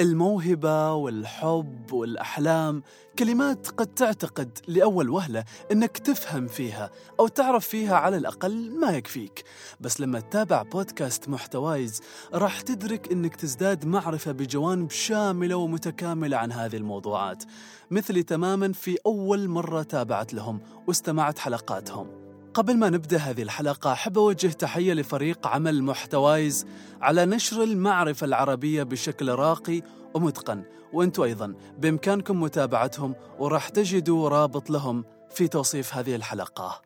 الموهبة والحب والأحلام كلمات قد تعتقد لأول وهلة أنك تفهم فيها أو تعرف فيها على الأقل ما يكفيك. بس لما تتابع بودكاست محتوايز راح تدرك أنك تزداد معرفة بجوانب شاملة ومتكاملة عن هذه الموضوعات مثلي تماما في أول مرة تابعت لهم واستمعت حلقاتهم. قبل ما نبدأ هذه الحلقة أحب أوجه تحية لفريق عمل محتوايز على نشر المعرفة العربية بشكل راقي ومتقن. وأنتم أيضا بإمكانكم متابعتهم وراح تجدوا رابط لهم في توصيف هذه الحلقة.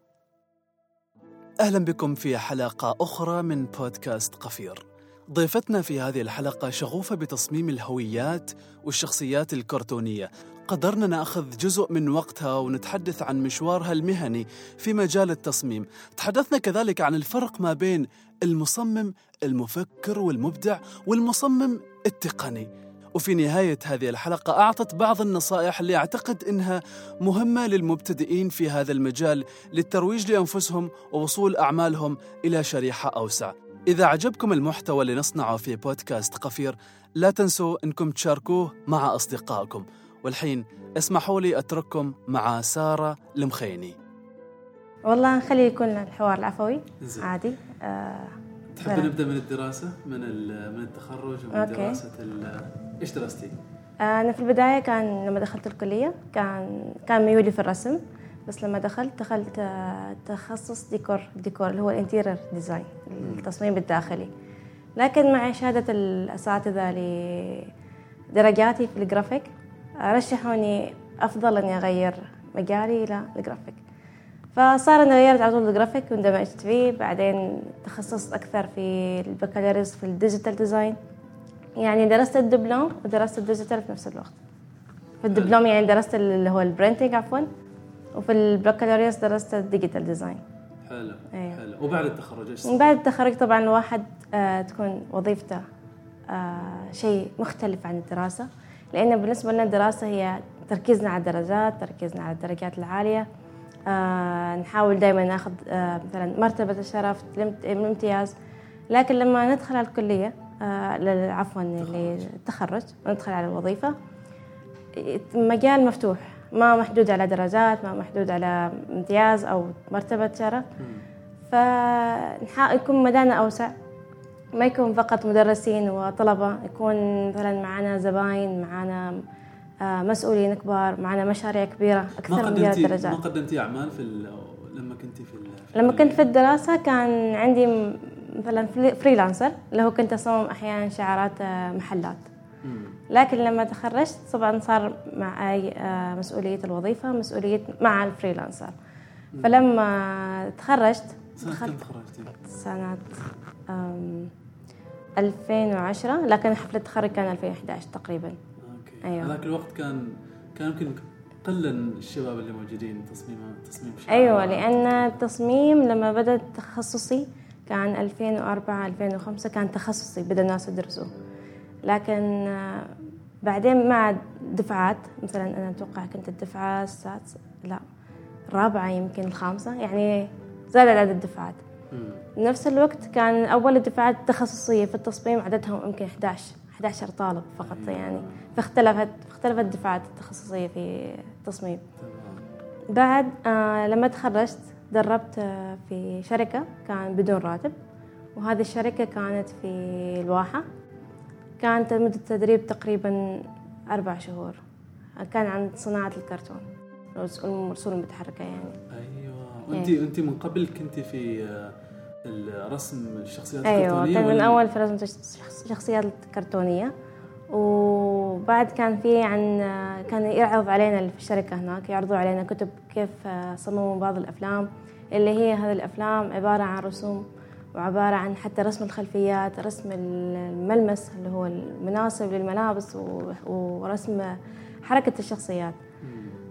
أهلا بكم في حلقة أخرى من بودكاست قفير. ضيفتنا في هذه الحلقة شغوفة بتصميم الهويات والشخصيات الكرتونية. قدرنا نأخذ جزء من وقتها ونتحدث عن مشوارها المهني في مجال التصميم. تحدثنا كذلك عن الفرق ما بين المصمم المفكر والمبدع والمصمم التقني. وفي نهاية هذه الحلقة أعطت بعض النصائح اللي أعتقد أنها مهمة للمبتدئين في هذا المجال للترويج لأنفسهم ووصول أعمالهم إلى شريحة أوسع. إذا عجبكم المحتوى اللي نصنعه في بودكاست قفير لا تنسوا أنكم تشاركوه مع أصدقائكم. والحين اسمحوا لي أترككم مع سارة المخيني والله نخلي يكون الحوار العفوي. زي. عادي. آه تحب نبدأ من الدراسة؟ من من التخرج ومن أوكي. دراسة إيش درستي؟ آه، أنا في البداية كان لما دخلت الكلية كان كان ميولي في الرسم. بس لما دخلت دخلت آه، تخصص ديكور ديكور اللي هو ال interior design التصميم الداخلي. لكن مع مشاهدة الأساتذة لدرجاتي في الجرافيك رشحوني أفضل أني أغير مجالي إلى الجرافيك. فصار أني غيرت على طول الجرافيك واندمجت فيه بعدين تخصصت أكثر في البكالوريوس في ال digital design. يعني درست الدبلوم ودرست ال digital في نفس الوقت. في الدبلوم يعني درست اللي هو ال printing عفوا. وفي البكالوريوس درست ال digital design. حلو أيوه. حلو. وبعد التخرج إيش بعد التخرج طبعا الواحد آه تكون وظيفته آه شيء مختلف عن الدراسة. لأن بالنسبة لنا الدراسة هي تركيزنا على الدرجات تركيزنا على الدرجات العالية. آه نحاول دائما ناخذ آه مثلا مرتبة الشرف الامتياز. لكن لما ندخل على الكلية آه عفوا للتخرج وندخل على الوظيفة مجال مفتوح. ما محدود على درجات ما محدود على امتياز أو مرتبة شرف. فيكون مدانا أوسع. ما يكون فقط مدرسين وطلبة يكون مثلا معنا زباين معنا آه، مسؤولين كبار معنا مشاريع كبيرة أكثر من مجرد درجات. ما قدمتي أعمال في لما كنت في, في لما كنت في الدراسة كان عندي مثلا freelancer اللي هو كنت أصمم أحيانا شعارات آه، محلات. لكن لما تخرجت طبعا صار معي آه، مسؤولية الوظيفة مسؤولية مع ال freelancer فلما تخرجت سنة كم تخرجتي؟ سنة 2010 لكن حفلة التخرج كان 2011 تقريبا. أوكي. أيوه. هذاك الوقت كان كان يمكن قلا الشباب اللي موجودين تصميم تصميم شعار. أيوه لأن التصميم لما بدأ تخصصي كان 2004 2005 كان تخصصي بدا الناس يدرسوه لكن آه، بعدين مع دفعات مثلا أنا أتوقع كنت الدفعة السادسة لا الرابعة يمكن الخامسة يعني زاد عدد الدفعات. نفس الوقت كان أول الدفعات التخصصية في التصميم عددهم يمكن 11 11 طالب فقط يعني. فاختلفت اختلفت الدفعات التخصصية في التصميم. بعد آه لما تخرجت دربت آه في شركة كان بدون راتب وهذه الشركة كانت في الواحة. كانت مدة التدريب تقريبا أربع شهور. كان عن صناعة الكرتون الرسوم المتحركة يعني. أيوة. وأنت يعني. أنت من قبل كنت في آه، الرسم الشخصيات أيوة الكرتونية كان من أول في رسم الشخصيات الكرتونية. وبعد كان في عن كان يعرض علينا في الشركة هناك يعرضوا علينا كتب كيف صمموا بعض الأفلام. اللي هي هذه الأفلام عبارة عن رسوم وعبارة عن حتى رسم الخلفيات رسم الملمس اللي هو المناسب للملابس ورسم حركة الشخصيات.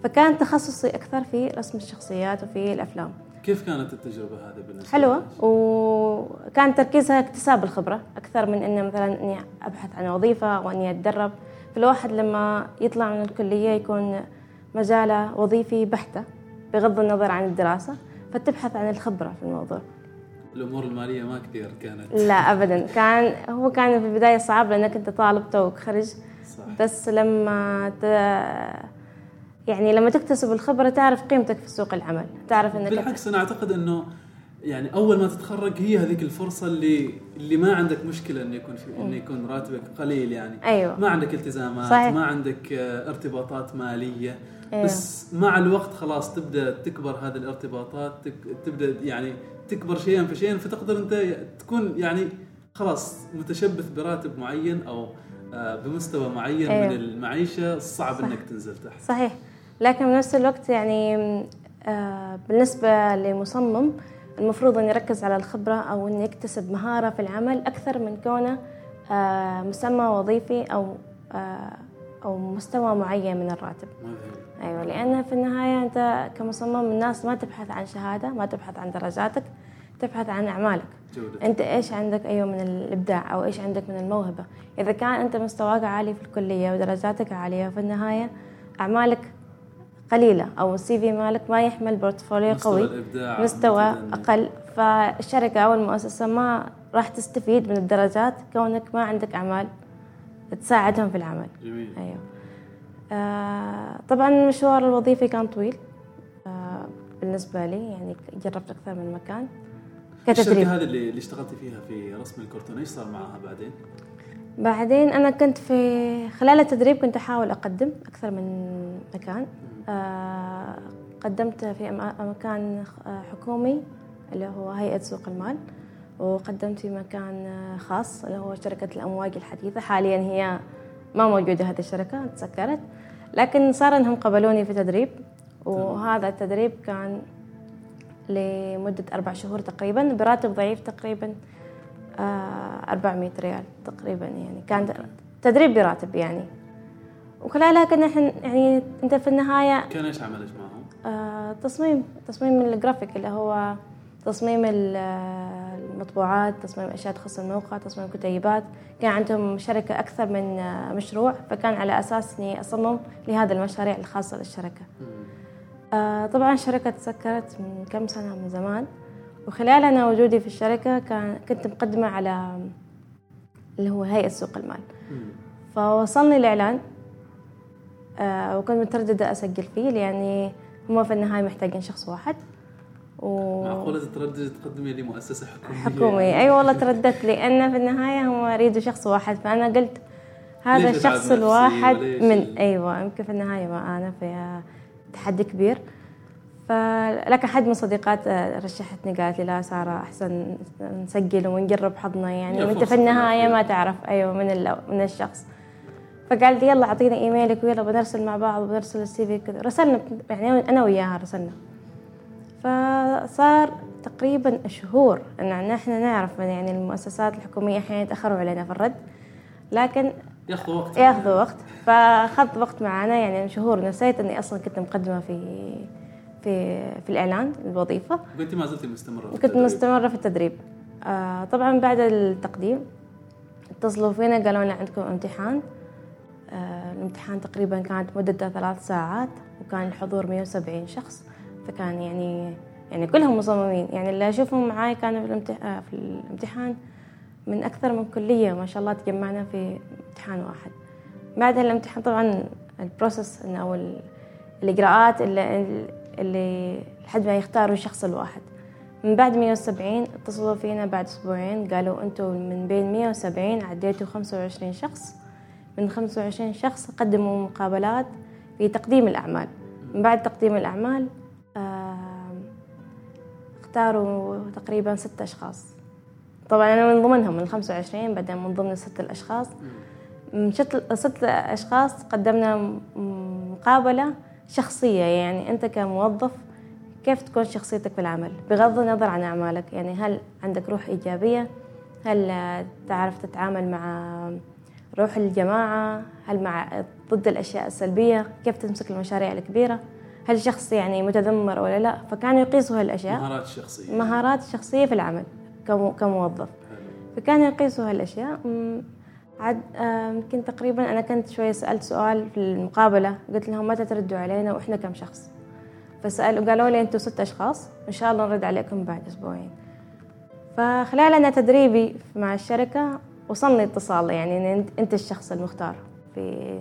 فكان تخصصي أكثر في رسم الشخصيات وفي الأفلام. كيف كانت التجربة هذه بالنسبة حلوة. وكان تركيزها اكتساب الخبرة أكثر من إنه مثلا إني أبحث عن وظيفة وإني أتدرب. فالواحد لما يطلع من الكلية يكون مجاله وظيفي بحتة بغض النظر عن الدراسة فتبحث عن الخبرة في الموضوع. الأمور المالية ما كثير كانت. لا ابدا. كان هو كان في البداية صعب لأنك أنت طالب توك خرج صح. بس لما ت... يعني لما تكتسب الخبرة تعرف قيمتك في سوق العمل تعرف إنك بالعكس أنا أعتقد إنه يعني أول ما تتخرج هي هذيك الفرصة اللي اللي ما عندك مشكلة إنه يكون في إنه يكون راتبك قليل يعني أيوه ما عندك التزامات صحيح. ما عندك آه، ارتباطات مالية أيوة. بس مع الوقت خلاص تبدأ تكبر هذه الارتباطات تك- تبدأ يعني تكبر شيئا فشيئا فتقدر أنت تكون يعني خلاص متشبث براتب معين أو آه، بمستوى معين أيوة. من المعيشة صعب صح. إنك تنزل تحت صحيح لكن بنفس الوقت يعني آه، بالنسبة لمصمم المفروض أن يركز على الخبرة أو أن يكتسب مهارة في العمل أكثر من كونه آه، مسمى وظيفي أو آه، أو مستوى معين من الراتب. أيوة لأن في النهاية أنت كمصمم الناس ما تبحث عن شهادة ما تبحث عن درجاتك تبحث عن أعمالك. جودة. أنت إيش عندك أيوه من الإبداع أو إيش عندك من الموهبة؟ إذا كان أنت مستواك عالي في الكلية ودرجاتك عالية في النهاية أعمالك قليلة أو ال CV مالك ما يحمل portfolio قوي مستوى. أقل. فالشركة أو المؤسسة ما راح تستفيد من الدرجات كونك ما عندك أعمال تساعدهم في العمل. جميل. أيوه. آه طبعا المشوار الوظيفي كان طويل. آه بالنسبة لي يعني جربت أكثر من مكان. كتدريب. الشركة هذه اللي اللي اشتغلتي فيها في رسم الكرتون إيش صار معها بعدين؟ بعدين أنا كنت في خلال التدريب كنت أحاول أقدم أكثر من مكان. آه، قدمت في مكان آه، حكومي اللي هو هيئة سوق المال وقدمت في مكان آه، خاص اللي هو شركة الأمواج الحديثة. حاليا هي ما موجودة هذه الشركة تسكرت لكن صار أنهم قبلوني في تدريب وهذا التدريب كان لمدة أربع شهور تقريبا براتب ضعيف تقريبا. 400 ريال تقريبا يعني. كان تدريب براتب يعني. وخلالها كنا إحنا يعني أنت في النهاية كان إيش عملك معهم؟ آه، تصميم تصميم الجرافيك اللي هو تصميم ال- آه، المطبوعات تصميم أشياء تخص الموقع تصميم كتيبات. كان عندهم شركة أكثر من آه، مشروع فكان على أساس إني أصمم لهذا المشاريع الخاصة للشركة. آه، طبعا الشركة تسكرت من كم سنة من زمان. وخلال أنا وجودي في الشركة كان كنت مقدمة على اللي هو هيئة سوق المال. فوصلني الإعلان آه، وكنت مترددة أسجل فيه لأني هم في النهاية محتاجين شخص واحد. و... معقولة تترددي تقدمي لي مؤسسة حكومية؟ حكومي أي والله ترددت لأن في النهاية هم يريدوا شخص واحد. فأنا قلت هذا الشخص الواحد من أيوة يمكن في النهاية ما أنا في تحدي كبير. فلك أحد من صديقات رشحتني قالت لي لا سارة أحسن نسجل ونجرب حظنا يعني وأنت في النهاية. ما تعرف. أيوة من من الشخص. فقالت لي يلا أعطيني إيميلك ويلا بنرسل مع بعض وبنرسل السي في كذا. رسلنا يعني أنا وياها رسلنا. فصار تقريبا شهور إن نحن نعرف يعني المؤسسات الحكومية أحيانا يتاخروا علينا في الرد. لكن ياخذوا وقت. ياخذوا وقت. فأخذت وقت معنا يعني شهور. نسيت إني أصلا كنت مقدمة في في في الإعلان الوظيفة. وانت ما زلتي مستمرة في كنت. مستمرة في التدريب. آه طبعا بعد التقديم اتصلوا فينا قالوا لنا عندكم امتحان. آه الامتحان تقريبا كانت مدته ثلاث ساعات وكان الحضور 170 شخص. فكان يعني يعني كلهم مصممين. يعني اللي أشوفهم معاي كانوا في الامتحان, في الامتحان من أكثر من كلية ما شاء الله تجمعنا في امتحان واحد. بعد الامتحان طبعا البروسس أو ال- الإجراءات اللي اللي لحد ما يختاروا الشخص الواحد. من بعد 170 اتصلوا فينا بعد أسبوعين قالوا أنتم من بين 170 عديتوا 25 شخص. من 25 شخص قدموا مقابلات في تقديم الأعمال. من بعد تقديم الأعمال آم، اختاروا تقريبا ستة أشخاص. طبعا أنا من ضمنهم من 25 بعدين من ضمن الستة الأشخاص. من ست أشخاص قدمنا مقابلة شخصية يعني أنت كموظف كيف تكون شخصيتك في العمل؟ بغض النظر عن أعمالك يعني هل عندك روح إيجابية؟ هل تعرف تتعامل مع روح الجماعة؟ هل مع ضد الأشياء السلبية؟ كيف تمسك المشاريع الكبيرة؟ هل شخص يعني متذمر ولا لا؟ فكانوا يقيسوا هالأشياء مهارات شخصية. مهارات شخصية في العمل كمو- كموظف. فكانوا يقيسوا هالاشياء عاد يمكن تقريبا أنا كنت شوية سألت سؤال في المقابلة. قلت لهم متى تردوا علينا وإحنا كم شخص؟ فسالوا قالوا لي أنتم ست أشخاص. إن شاء الله نرد عليكم بعد أسبوعين. فخلال أنا تدريبي مع الشركة وصلني اتصال يعني انت الشخص المختار في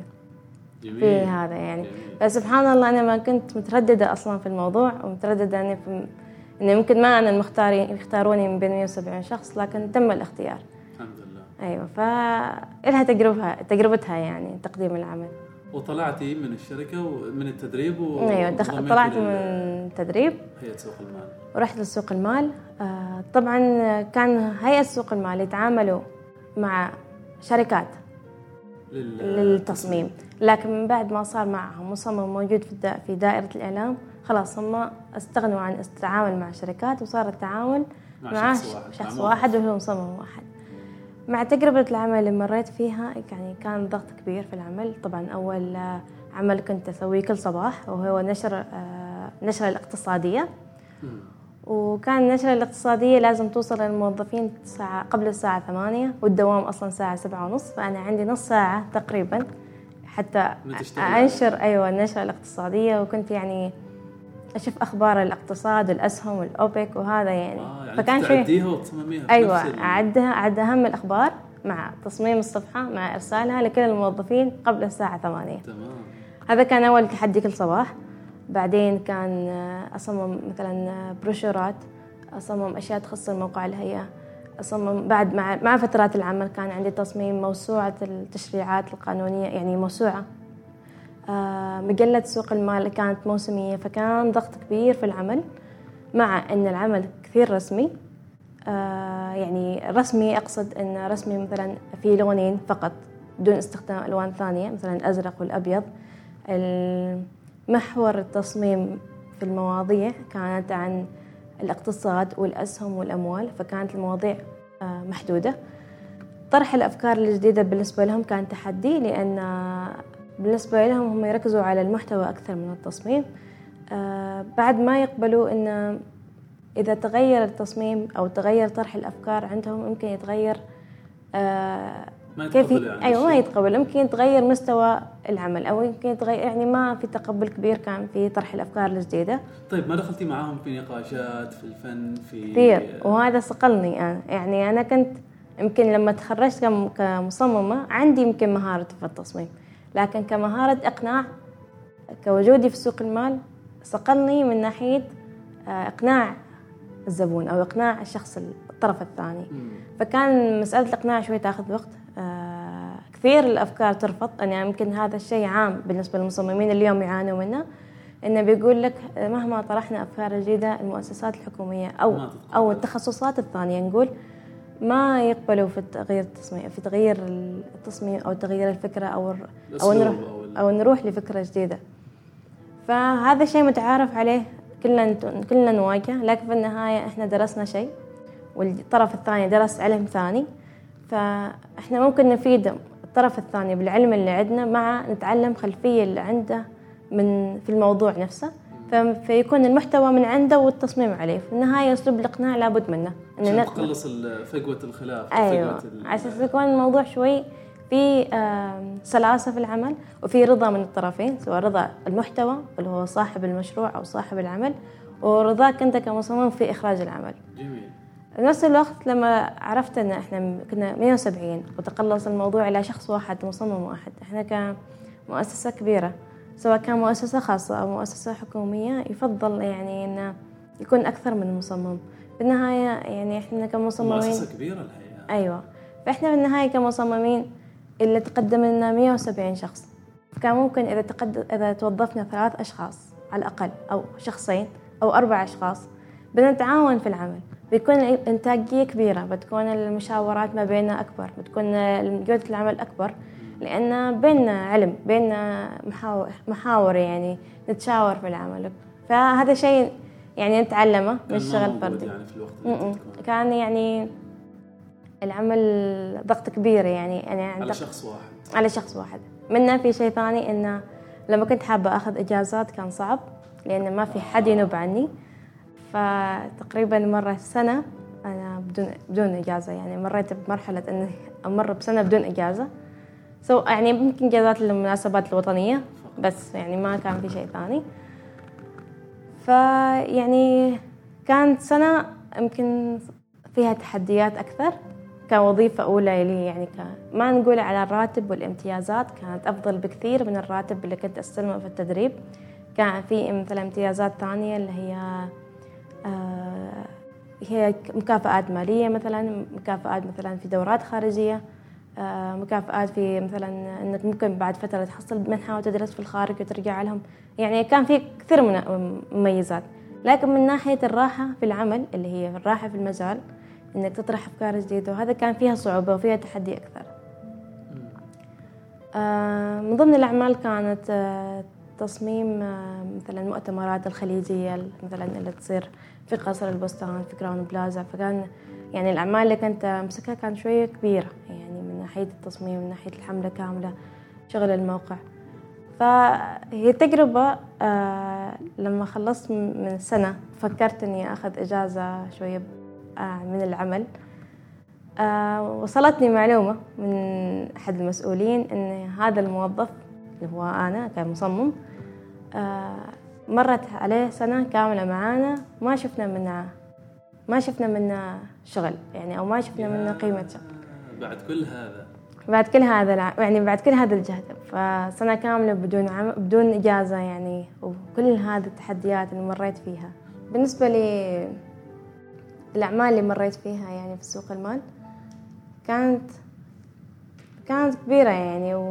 جميل. في هذا يعني. جميل. فسبحان الله أنا ما كنت مترددة أصلا في الموضوع ومترددة يعني في انه يمكن ما أنا المختارين يختاروني من بين 170 شخص لكن تم الاختيار. أيوه فإلها تجربها تجربتها يعني تقديم العمل. وطلعتي من الشركة ومن التدريب و أيوه دخ... طلعت من التدريب هيئة سوق المال. ورحت لسوق المال. آه، طبعا كان هيئة سوق المال يتعاملوا مع شركات لل... للتصميم. لكن من بعد ما صار معهم مصمم موجود في في دائرة الإعلام خلاص هم استغنوا عن التعامل مع شركات وصار التعامل مع مع شخص واحد، شخص. واحد وهو مصمم واحد. مع تجربة العمل اللي مريت فيها يعني كان ضغط كبير في العمل. طبعا أول عمل كنت أسويه كل صباح وهو نشر آه، نشرة الاقتصادية. وكان النشرة الاقتصادية لازم توصل للموظفين ساعة قبل الساعة ثمانية والدوام أصلا ساعة سبعة ونص. فأنا عندي نص ساعة تقريبا حتى أنشر أيوة النشرة الاقتصادية. وكنت يعني أشوف أخبار الاقتصاد والأسهم والأوبك وهذا يعني. آه يعني فكان شيء تعديها وتصمميها في أيوة نفس ال- أعدها أعد أهم الأخبار مع تصميم الصفحة مع إرسالها لكل الموظفين قبل الساعة ثمانية. تمام. هذا كان أول تحدي كل صباح. بعدين كان أصمم مثلا بروشورات أصمم أشياء تخص الموقع الهيئة أصمم بعد مع مع فترات العمل كان عندي تصميم موسوعة التشريعات القانونية يعني موسوعة. آه، مجلة سوق المال كانت موسمية فكان ضغط كبير في العمل مع أن العمل كثير رسمي. آه، يعني رسمي أقصد أن رسمي مثلا في لونين فقط دون استخدام ألوان ثانية مثلا الأزرق والأبيض. محور التصميم في المواضيع كانت عن الاقتصاد والأسهم والأموال فكانت المواضيع آه، محدودة. طرح الأفكار الجديدة بالنسبة لهم كان تحدي لأن بالنسبة لهم هم يركزوا على المحتوى أكثر من التصميم. آه، بعد ما يقبلوا أن إذا تغير التصميم أو تغير طرح الأفكار عندهم يمكن يتغير آه، ما كيف يعني أيوة ما. يتقبل. يمكن يتغير مستوى العمل أو يمكن يتغير يعني ما في تقبل كبير كان في طرح الأفكار الجديدة. طيب ما دخلتي معاهم في نقاشات في الفن في كثير وهذا صقلني أنا. يعني أنا كنت يمكن لما تخرجت كم- كمصممة عندي يمكن مهارة في التصميم. لكن كمهارة إقناع كوجودي في سوق المال صقلني من ناحية آه، إقناع الزبون أو إقناع الشخص الطرف الثاني. فكان مسألة الإقناع شوي تأخذ وقت آه، كثير الأفكار ترفض أنا يمكن هذا الشيء عام بالنسبة للمصممين اليوم يعانوا منه إنه بيقول لك مهما طرحنا أفكار جديدة المؤسسات الحكومية أو ما تتقبل. أو التخصصات الثانية نقول ما يقبلوا في تغيير التصميم في تغيير التصميم أو تغيير الفكرة أو الر- أو الأسلوب نروح أو نروح لفكرة جديدة. فهذا شيء متعارف عليه كلنا كلنا نواجهه لكن في النهاية إحنا درسنا شيء والطرف الثاني درس علم ثاني. فإحنا ممكن نفيد الطرف الثاني بالعلم اللي عندنا مع نتعلم خلفية اللي عنده من في الموضوع نفسه. فيكون المحتوى من عنده والتصميم عليه. في النهاية أسلوب الإقناع لابد منه. عشان ن- تقلص فجوة الخلاف ال- على أساس يكون الموضوع شوي في آم، سلاسة في العمل وفي رضا من الطرفين سواء رضا المحتوى اللي هو صاحب المشروع أو صاحب العمل ورضاك أنت كمصمم في إخراج العمل. جميل. بنفس الوقت لما عرفت إن إحنا كنا 170 وتقلص الموضوع إلى شخص واحد مصمم واحد إحنا كمؤسسة كبيرة سواء كان مؤسسة خاصة أو مؤسسة حكومية يفضل يعني إنه يكون أكثر من مصمم. بالنهاية يعني إحنا كمصممين مؤسسة كبيرة الحقيقة. فإحنا في النهايه كمصممين اللي تقدم لنا 170 شخص. كان ممكن إذا تقدم إذا توظفنا ثلاث أشخاص على الأقل أو شخصين أو أربع أشخاص بنتعاون في العمل. بيكون الانتاجيه كبيرة بتكون المشاورات ما بيننا أكبر بتكون جودة العمل أكبر. لأن بيننا علم بيننا محاور, محاور يعني نتشاور في العمل. فهذا شيء يعني نتعلمه من الشغل فردي يعني في الوقت م-م. تكون. كان يعني العمل ضغط كبير يعني يعني على شخص واحد. على شخص واحد. منه في شيء ثاني انه لما كنت حابة أخذ إجازات كان صعب لأن ما في حد ينوب عني. فتقريبا مرة سنة أنا بدون بدون إجازة يعني مريت بمرحلة إني أمر بسنة بدون إجازة. سو يعني يمكن اجازات للمناسبات الوطنية بس يعني ما كان في شيء ثاني. فيعني كانت سنة يمكن فيها تحديات أكثر كوظيفة أولى لي يعني ك... ما نقول على الراتب والامتيازات كانت أفضل بكثير من الراتب اللي كنت أستلمه في التدريب. كان في مثلا امتيازات ثانية اللي هي آه هي مكافآت مالية مثلا مكافآت مثلا في دورات خارجية. مكافآت في مثلا إنك ممكن بعد فترة تحصل منحة وتدرس في الخارج وترجع لهم. يعني كان في كثير من مميزات. لكن من ناحية الراحة في العمل اللي هي الراحة في المجال إنك تطرح أفكار جديدة وهذا كان فيها صعوبة وفيها تحدي أكثر. آه من ضمن الأعمال كانت آه تصميم آه مثلا المؤتمرات الخليجية مثلا اللي تصير في قصر البستان في كراون بلازا. فكان يعني الأعمال اللي كنت أمسكها كانت شوية كبيرة يعني من ناحية التصميم من ناحية الحملة كاملة شغل الموقع. فهي تجربة آه لما خلصت من سنة فكرت إني أخذ إجازة شوية آه من العمل. وصلتني معلومة من أحد المسؤولين إن هذا الموظف اللي هو أنا كمصمم مرت عليه سنة كاملة معانا ما شفنا منه ما شفنا منه شغل يعني أو ما شفنا منه قيمة شغل بعد كل هذا. بعد كل هذا يعني بعد كل هذا الجهد. فسنة كاملة بدون عم... بدون إجازة يعني وكل هذه التحديات اللي مريت فيها. بالنسبة لي الأعمال اللي مريت فيها يعني في سوق المال كانت كانت كبيرة يعني و...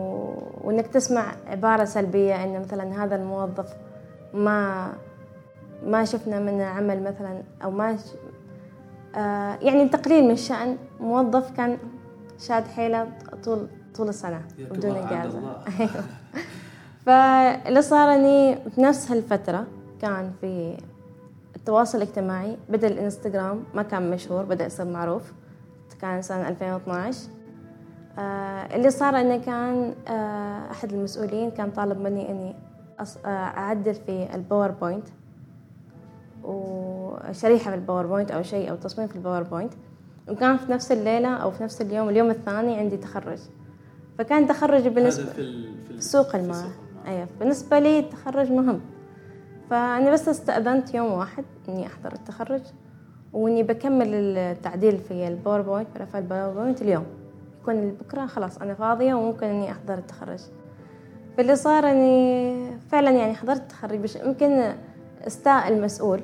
وإنك تسمع عبارة سلبية إن مثلا هذا الموظف ما ما شفنا منه عمل مثلا أو ما ش... آه يعني تقليل من شأن موظف كان شاد حيله طول طول السنة بدون إجازة. أيوه. فاللي صار إني بنفس هالفترة كان في التواصل الاجتماعي بدأ الإنستغرام ما كان مشهور بدأ يصير معروف كان سنة 2012 آه اللي صار إنه كان آه أحد المسؤولين كان طالب مني إني أعدل في ال PowerPoint وشريحة في ال PowerPoint أو شيء أو تصميم في ال PowerPoint وكان في نفس الليلة أو في نفس اليوم اليوم الثاني عندي تخرج. فكان تخرج بالنسبة هذا في, في سوق المال. أيوة بالنسبة لي التخرج مهم. فأنا بس استأذنت يوم واحد إني أحضر التخرج وإني بكمل التعديل في ال PowerPoint ملفات ال PowerPoint اليوم. يكون بكرة خلاص أنا فاضية وممكن إني أحضر التخرج. فاللي صار إني فعلا يعني حضرت التخرج بس يمكن أستاء المسؤول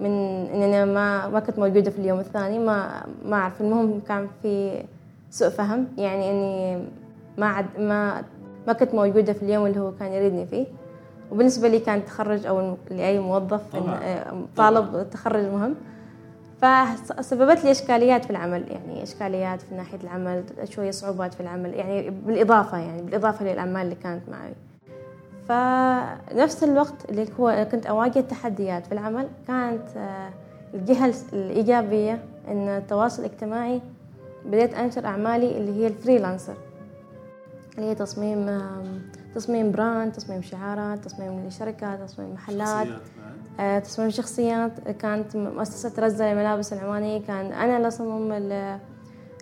من إن أنا ما ما كنت موجودة في اليوم الثاني ما ما أعرف. المهم كان في سوء فهم يعني إني ما عد ما ما كنت موجودة في اليوم اللي هو كان يريدني فيه. وبالنسبة لي كان تخرج أو لأي موظف طالب التخرج مهم. فسببت لي إشكاليات في العمل يعني إشكاليات في ناحية العمل شوية صعوبات في العمل يعني بالإضافة يعني بالإضافة للأعمال اللي كانت معي. فنفس الوقت اللي هو كنت أواجه تحديات في العمل كانت الجهة الإيجابية إن التواصل الاجتماعي بديت أنشر أعمالي اللي هي ال freelancer. اللي هي تصميم تصميم brand تصميم شعارات تصميم لشركات تصميم محلات. آه، تصميم شخصيات كانت مؤسسة رزة للملابس العمانية. كان أنا اللي أصمم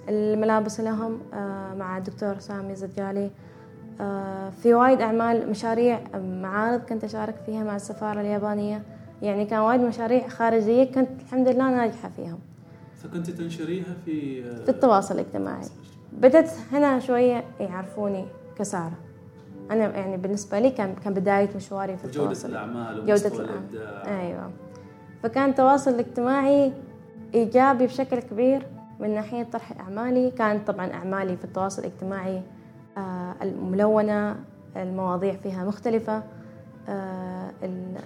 الملابس لهم آه، مع الدكتور سامي زجالي. آه، في وايد أعمال مشاريع معارض كنت أشارك فيها مع السفارة اليابانية. يعني كان وايد مشاريع خارجية كنت الحمد لله ناجحة فيهم. فكنت تنشريها في في التواصل الاجتماعي. بدأت هنا شوية يعرفوني كسارة. أنا يعني بالنسبة لي كان كان بداية مشواري في التواصل. جودة الأعمال. جوده الإبداع. أيوه. فكان التواصل الاجتماعي إيجابي بشكل كبير من ناحية طرح أعمالي. كانت طبعا أعمالي في التواصل الاجتماعي آه الملونة المواضيع فيها مختلفة آه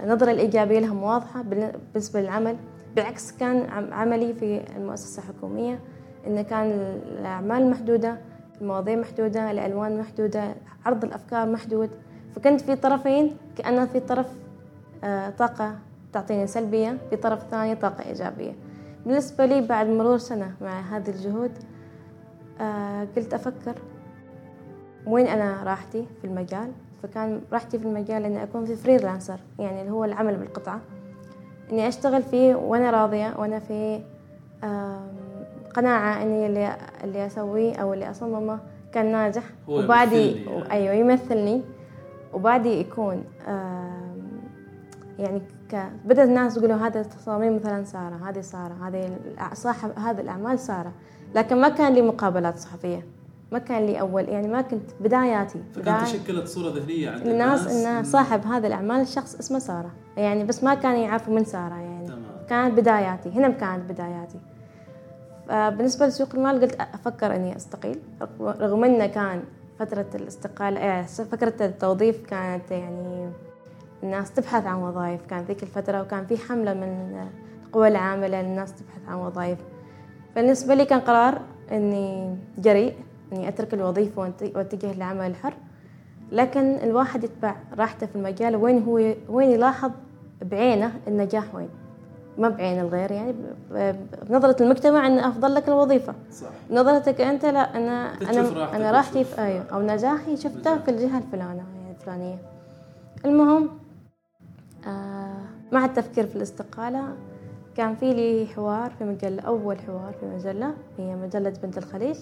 النظرة الإيجابية لها واضحة بالنسبة للعمل. بالعكس كان عملي في المؤسسة الحكومية إنه كان الأعمال محدودة المواضيع محدودة الألوان محدودة عرض الأفكار محدود. فكنت في طرفين كأنه في طرف آه، طاقة تعطيني سلبية في طرف ثاني طاقة إيجابية. بالنسبة لي بعد مرور سنة مع هذه الجهود آه، قلت أفكر وين أنا راحتي في المجال. فكان راحتي في المجال إني أكون في فريلانسر يعني اللي هو العمل بالقطعة. إني أشتغل فيه وأنا راضية وأنا في قناعة إني اللي اللي أسويه أو اللي أصممه كان ناجح. وبعدي يعني. أيوه يمثلني. وبعدي يكون يعني ك... بدأت الناس يقولوا هذا التصاميم مثلا سارة هذه سارة هذه صاحب هذه الأعمال سارة. لكن ما كان لي مقابلات صحفية. ما كان لي أول يعني ما كنت بداياتي فكان تشكلت صورة ذهنية عند الناس إن صاحب هذا الأعمال شخص اسمه سارة. يعني بس ما كانوا يعرفوا من سارة يعني. تمام. كانت بداياتي هنا كانت بداياتي. فبالنسبة لسوق المال قلت أفكر إني أستقيل رغم إنه كان فترة الاستقالة يعني فكره التوظيف كانت يعني الناس تبحث عن وظائف كان ذيك الفترة وكان في حملة من القوى العامله للناس تبحث عن وظائف. بالنسبة لي كان قرار إني جريء إني أترك الوظيفة وأتجه للعمل الحر لكن الواحد يتبع راحته في المجال وين هو وين يلاحظ بعينه النجاح وين؟ ما بعين الغير يعني بنظرة المجتمع أن أفضل لك الوظيفة. صح. نظرتك أنت لا أنا أنا أنا راحتي في أيوه أو نجاحي شفته في الجهة الفلانية يعني الفلانية. المهم آه مع التفكير في الاستقالة كان في لي حوار في مجلة أول حوار في مجلة هي مجلة بنت الخليج.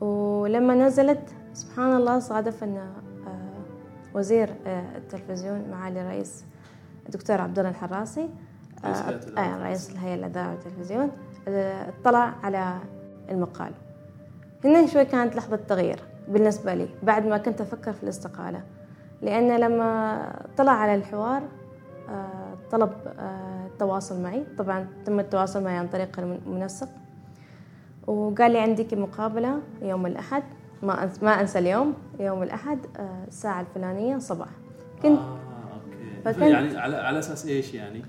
ولما نزلت سبحان الله صادف أن آه وزير آه التلفزيون معالي الرئيس الدكتور عبد الله الحراسي. رئيس الهيئة الإذاعة والتلفزيون اطلع على المقال. هنا شوي كانت لحظة تغيير بالنسبة لي بعد ما كنت أفكر في الاستقالة. لأن لما طلع على الحوار آه، طلب آه، التواصل معي. طبعا تم التواصل معي عن طريق المنسق وقال لي عندك مقابلة يوم الأحد. ما ما أنسى اليوم يوم الأحد آه، الساعة الفلانية صباح. كنت آه، أوكي. يعني على على أساس إيش يعني؟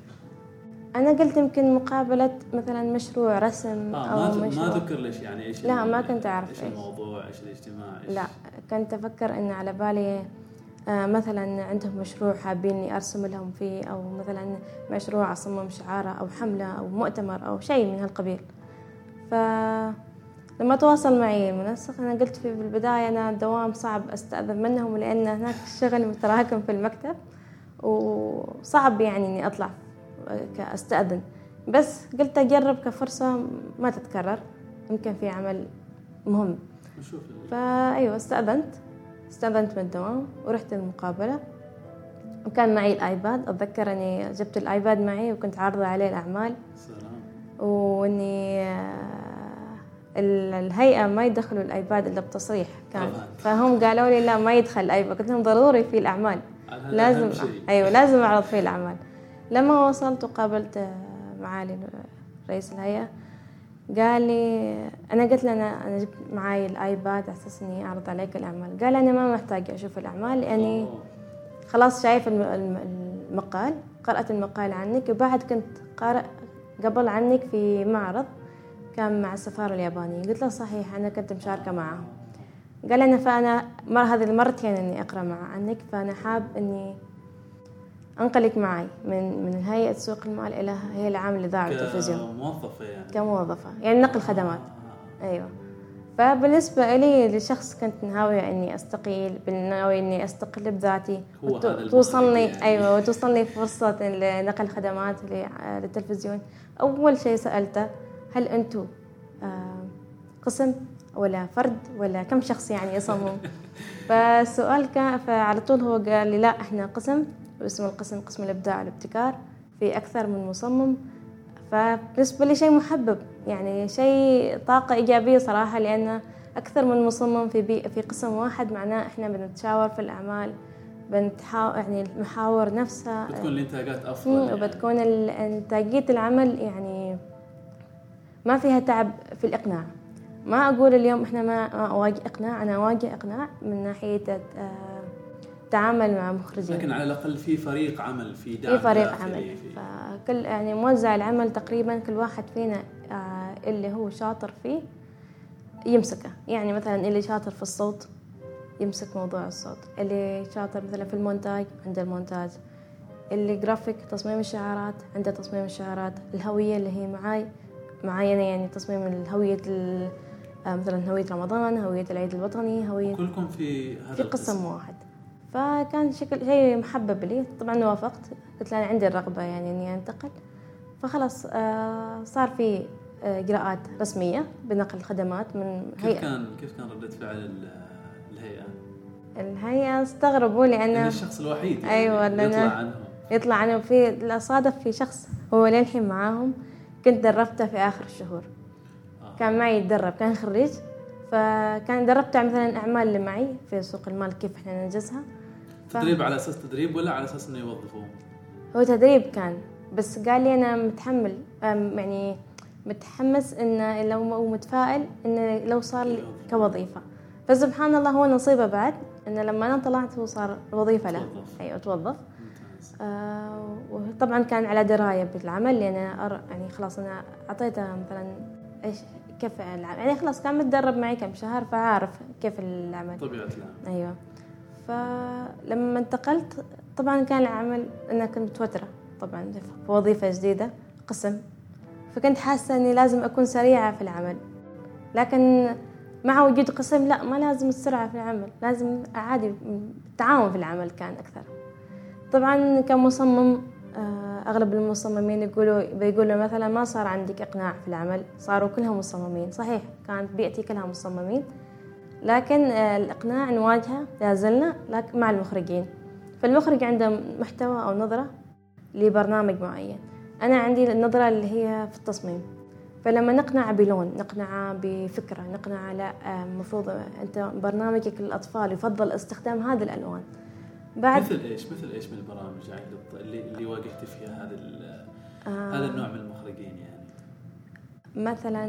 أنا قلت يمكن مقابلة مثلا مشروع رسم آه أو ما مشروع. ما ذكر ليش يعني إيش لا ما كنت أعرف إيش الموضوع إيش الاجتماع إيش لا كنت أفكر إن على بالي آه مثلا عندهم مشروع حابين أرسم لهم فيه أو مثلا مشروع أصمم شعارة أو حملة أو مؤتمر أو شيء من هالقبيل. ف لما تواصل معي المنسق أنا قلت في البداية أنا دوام صعب أستأذن منهم لأن هناك الشغل متراكم في المكتب وصعب يعني إني أطلع. كأستأذن. بس قلت أجرب كفرصة ما تتكرر. يمكن في عمل مهم. فأيوة استأذنت. استأذنت من الدوام ورحت المقابلة وكان معي ال iPad. أتذكر أني جبت ال iPad معي وكنت عارضة عليه الأعمال. سلام. وإني آه، الهيئة ما يدخلوا ال iPad إلا بتصريح. كان فهم قالوا لي لا ما يدخل ال iPad. قلت لهم ضروري في الأعمال. لازم أيوة لازم أعرض فيه الأعمال. لما وصلت وقابلت معالي رئيس الهيئة قال لي أنا قلت له أنا جبت معاي الآيباد على أساس إني أعرض عليك الأعمال. قال أنا ما محتاج أشوف الأعمال لأني خلاص شايف المقال قرأت المقال عنك وبعد كنت قارئ قبل عنك في معرض كان مع السفارة اليابانية. قلت له صحيح أنا كنت مشاركة معهم قال أنا فأنا مرة هذه المرتين إني أقرأ مع عنك فأنا حاب إني انقلك معي من من هيئة سوق المال إلى هيئه العامه للاذاعه والتلفزيون كموظفة يعني. كموظفة يعني نقل خدمات. آه. أيوه. فبالنسبة لي لشخص كنت ناوية إني أستقيل ناوية إني أستقل بذاتي توصلني يعني. أيوة وتوصلني فرصة لنقل خدمات للتلفزيون. أول شيء سألته هل أنتم آه، قسم ولا فرد ولا كم شخص يعني يصمم فالسؤال كان فعلى طول هو قال لي لا إحنا قسم. واسم القسم قسم الإبداع والابتكار في أكثر من مصمم. فبالنسبة لي شيء محبب يعني شيء طاقة إيجابية صراحة لأن أكثر من مصمم في بي في قسم واحد معناه إحنا بنتشاور في الأعمال بنتحاور يعني المحاور نفسها. بتكون الإنتاجات أفضل يعني. وبتكون إنتاجية العمل يعني ما فيها تعب في الإقناع. ما أقول اليوم إحنا ما أواجه إقناع أنا أواجه إقناع من ناحية آه التعامل مع مخرجين. لكن على الأقل في فريق عمل في دعم في فريق عمل. فكل يعني موزع العمل تقريبا كل واحد فينا آه، اللي هو شاطر فيه يمسكه. يعني مثلا اللي شاطر في الصوت يمسك موضوع الصوت. اللي شاطر مثلا في المونتاج عنده المونتاج. اللي جرافيك تصميم الشعارات عنده تصميم الشعارات. الهوية اللي هي معاي معاي أنا يعني تصميم الهوية آه، مثلا هوية رمضان هوية العيد الوطني هوية كلكم في هذا في قسم واحد. فكان شكل شيء محبب لي. طبعا وافقت. قلت له أنا عندي الرغبة يعني إني أنتقل. فخلاص آه، صار في آه، إجراءات رسمية بنقل الخدمات من هيئة. كيف كان كيف كان ردة فعل الهيئة؟ الهيئة استغربوا لأن الشخص الوحيد يعني أيوة يطلع عنهم. يطلع عنهم. في صادف في شخص هو للحين معاهم. كنت دربته في آخر الشهور. كان معي يتدرب كان خريج. فكان دربت على مثلا الاعمال اللي معي في سوق المال كيف إحنا ننجزها. تدريب على أساس تدريب ولا على أساس إنه يوظفوه؟ هو تدريب كان بس قال لي أنا متحمل يعني متحمس انه لو متفائل انه لو صار كوظيفة. فسبحان الله هو نصيبه بعد انه لما أنا طلعت هو صار وظيفة له. أيوه توظف. آه وطبعا كان على دراية بالعمل لأن يعني خلاص أنا أعطيته مثلا إيش كيف العمل يعني خلاص كان متدرب معي كم شهر فعارف كيف العمل. طبيعة العمل. أيوه. فلما انتقلت طبعا كان العمل أنا كنت متوترة طبعا في وظيفه جديدة قسم. فكنت حاسة إني لازم أكون سريعة في العمل. لكن مع وجود قسم لا ما لازم السرعة في العمل لازم عادي التعاون في العمل كان أكثر. طبعا كمصمم آه، أغلب المصممين يقولوا بيقولوا مثلا ما صار عندك إقناع في العمل صاروا كلهم مصممين صحيح كانت بيئتي كلها مصممين. لكن آه، الإقناع نواجهه لازلنا لكن مع المخرجين. فالمخرج عنده محتوى أو نظرة لبرنامج معين. أنا عندي النظرة اللي هي في التصميم. فلما نقنع بلون نقنع بفكرة نقنع لا المفروض أنت برنامجك للأطفال يفضل استخدام هذه الألوان. بعد مثل إيش؟ مثل إيش من البرامج يعني اللي اللي واجهت فيها هذا آه. هذا النوع من المخرجين يعني؟ مثلا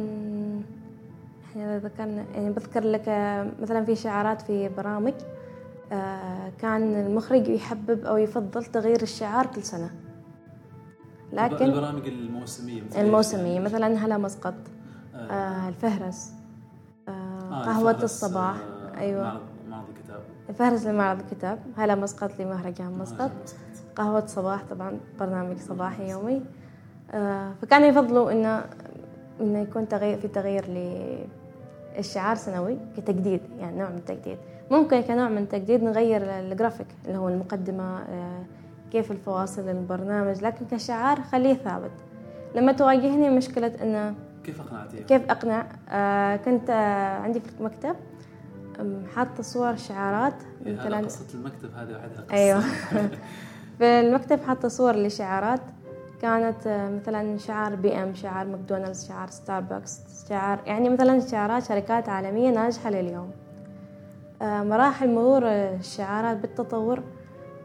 إحنا ذكرنا يعني بذكر لك مثلا في شعارات في برامج آه كان المخرج يحبب أو يفضل تغيير الشعار كل سنة. لكن البرامج الموسمية مثلا الموسمية مثلا هلا مسقط آه. آه. الفهرس آه آه قهوة الصباح آه أيوه. معرض الكتاب. الفهرس لمعرض الكتاب هلا مسقط لمهرجان مسقط. قهوة صباح طبعا برنامج صباحي يومي. آه فكانوا يفضلوا انه إنه يكون تغيير في تغيير للشعار سنوي كتجديد يعني نوع من التجديد ممكن كنوع من التجديد نغير الجرافيك اللي هو المقدمة آه كيف الفواصل البرنامج لكن كشعار خليه ثابت لما تواجهني مشكلة إنه كيف أقنعتيه؟ كيف أقنع؟ آه كنت آه عندي في المكتب حاطة صور شعارات إيه، مثلا قصة المكتب هذه وحدها قصة أيوه في المكتب حاطة صور لشعارات كانت آه مثلا شعار BM شعار ماكدونالدز شعار ستاربكس شعار يعني مثلا شعارات شركات عالمية ناجحة لليوم. آه مراحل مرور الشعارات بالتطور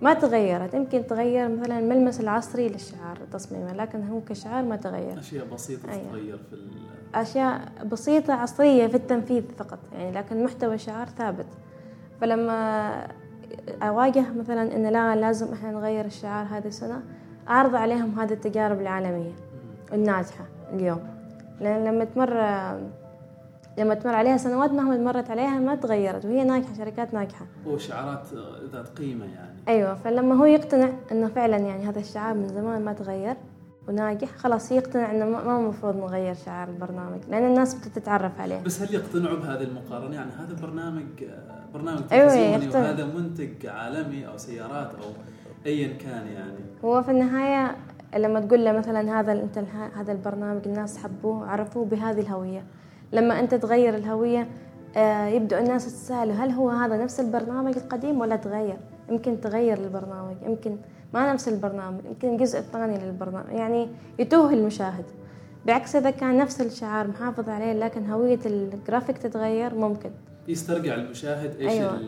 ما تغيرت. يمكن تغير مثلا الملمس العصري للشعار تصميمه لكن هو كشعار ما تغير. أشياء بسيطة أيوة. تتغير في أشياء بسيطة عصرية في التنفيذ فقط يعني لكن محتوى الشعار ثابت. فلما أواجه مثلا إن لا لازم إحنا نغير الشعار هذه السنة أعرض عليهم هذه التجارب العالمية الناجحة اليوم. لأن لما تمر لما تمر عليها سنوات مهما مرت عليها ما تغيرت وهي ناجحة شركات ناجحة. وشعارات ذات قيمة يعني. أيوه فلما هو يقتنع إنه فعلا يعني هذا الشعار من زمان ما تغير وناجح خلاص يقتنع إنه ما المفروض نغير شعار البرنامج لأن الناس بتتعرف عليه. بس هل يقتنعوا بهذه المقارنة؟ يعني هذا برنامج برنامج تلفزيوني أيوة وهذا منتج عالمي أو سيارات أو ايا كان يعني. هو في النهاية لما تقول له مثلا هذا أنت هذا البرنامج الناس حبوه عرفوه بهذه الهوية. لما أنت تغير الهوية آه، يبدأ الناس يتساءلوا هل هو هذا نفس البرنامج القديم ولا تغير؟ يمكن تغير البرنامج يمكن ما نفس البرنامج يمكن الجزء الثاني للبرنامج. يعني يتوه المشاهد. بعكس إذا كان نفس الشعار محافظ عليه لكن هوية الجرافيك تتغير ممكن. يسترجع المشاهد إيش أيوة.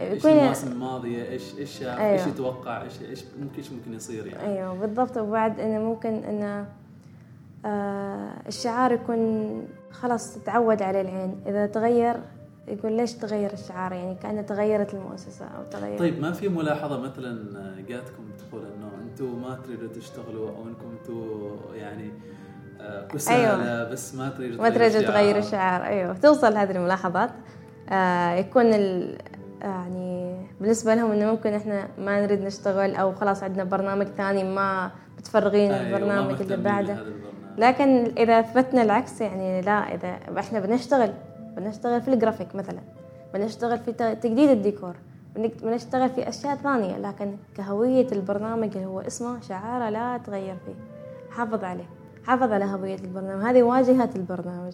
إيش المواسم الماضيه إيش إيش أيوة. إيش يتوقع؟ إيش إيش ممكن إيش ممكن يصير يعني؟ أيوه بالضبط. وبعد إنه ممكن إنه آه الشعار يكون خلاص تتعود عليه العين إذا تغير يقول ليش تغير الشعار؟ يعني كأنه تغيرت المؤسسة أو تغير طيب ما في ملاحظة مثلا جاتكم تقول إنه أنتم ما تريدوا تشتغلوا أو إنكم أنتم يعني كسالى أيوة. بس ما تريدوا ما تريدوا تغيروا الشعار. أيوه توصل هذه الملاحظات. آه يكون ال يعني بالنسبة لهم إنه ممكن إحنا ما نريد نشتغل أو خلاص عندنا برنامج ثاني ما متفرغين أيوة البرنامج اللي بعده. لكن إذا أثبتنا العكس يعني لا إذا إحنا بنشتغل بنشتغل في الجرافيك مثلا بنشتغل في تجديد الديكور بنشتغل في أشياء ثانية لكن كهوية البرنامج اللي هو اسمه شعاره لا تغير فيه. حافظ عليه حافظ على هوية البرنامج هذه واجهة البرنامج.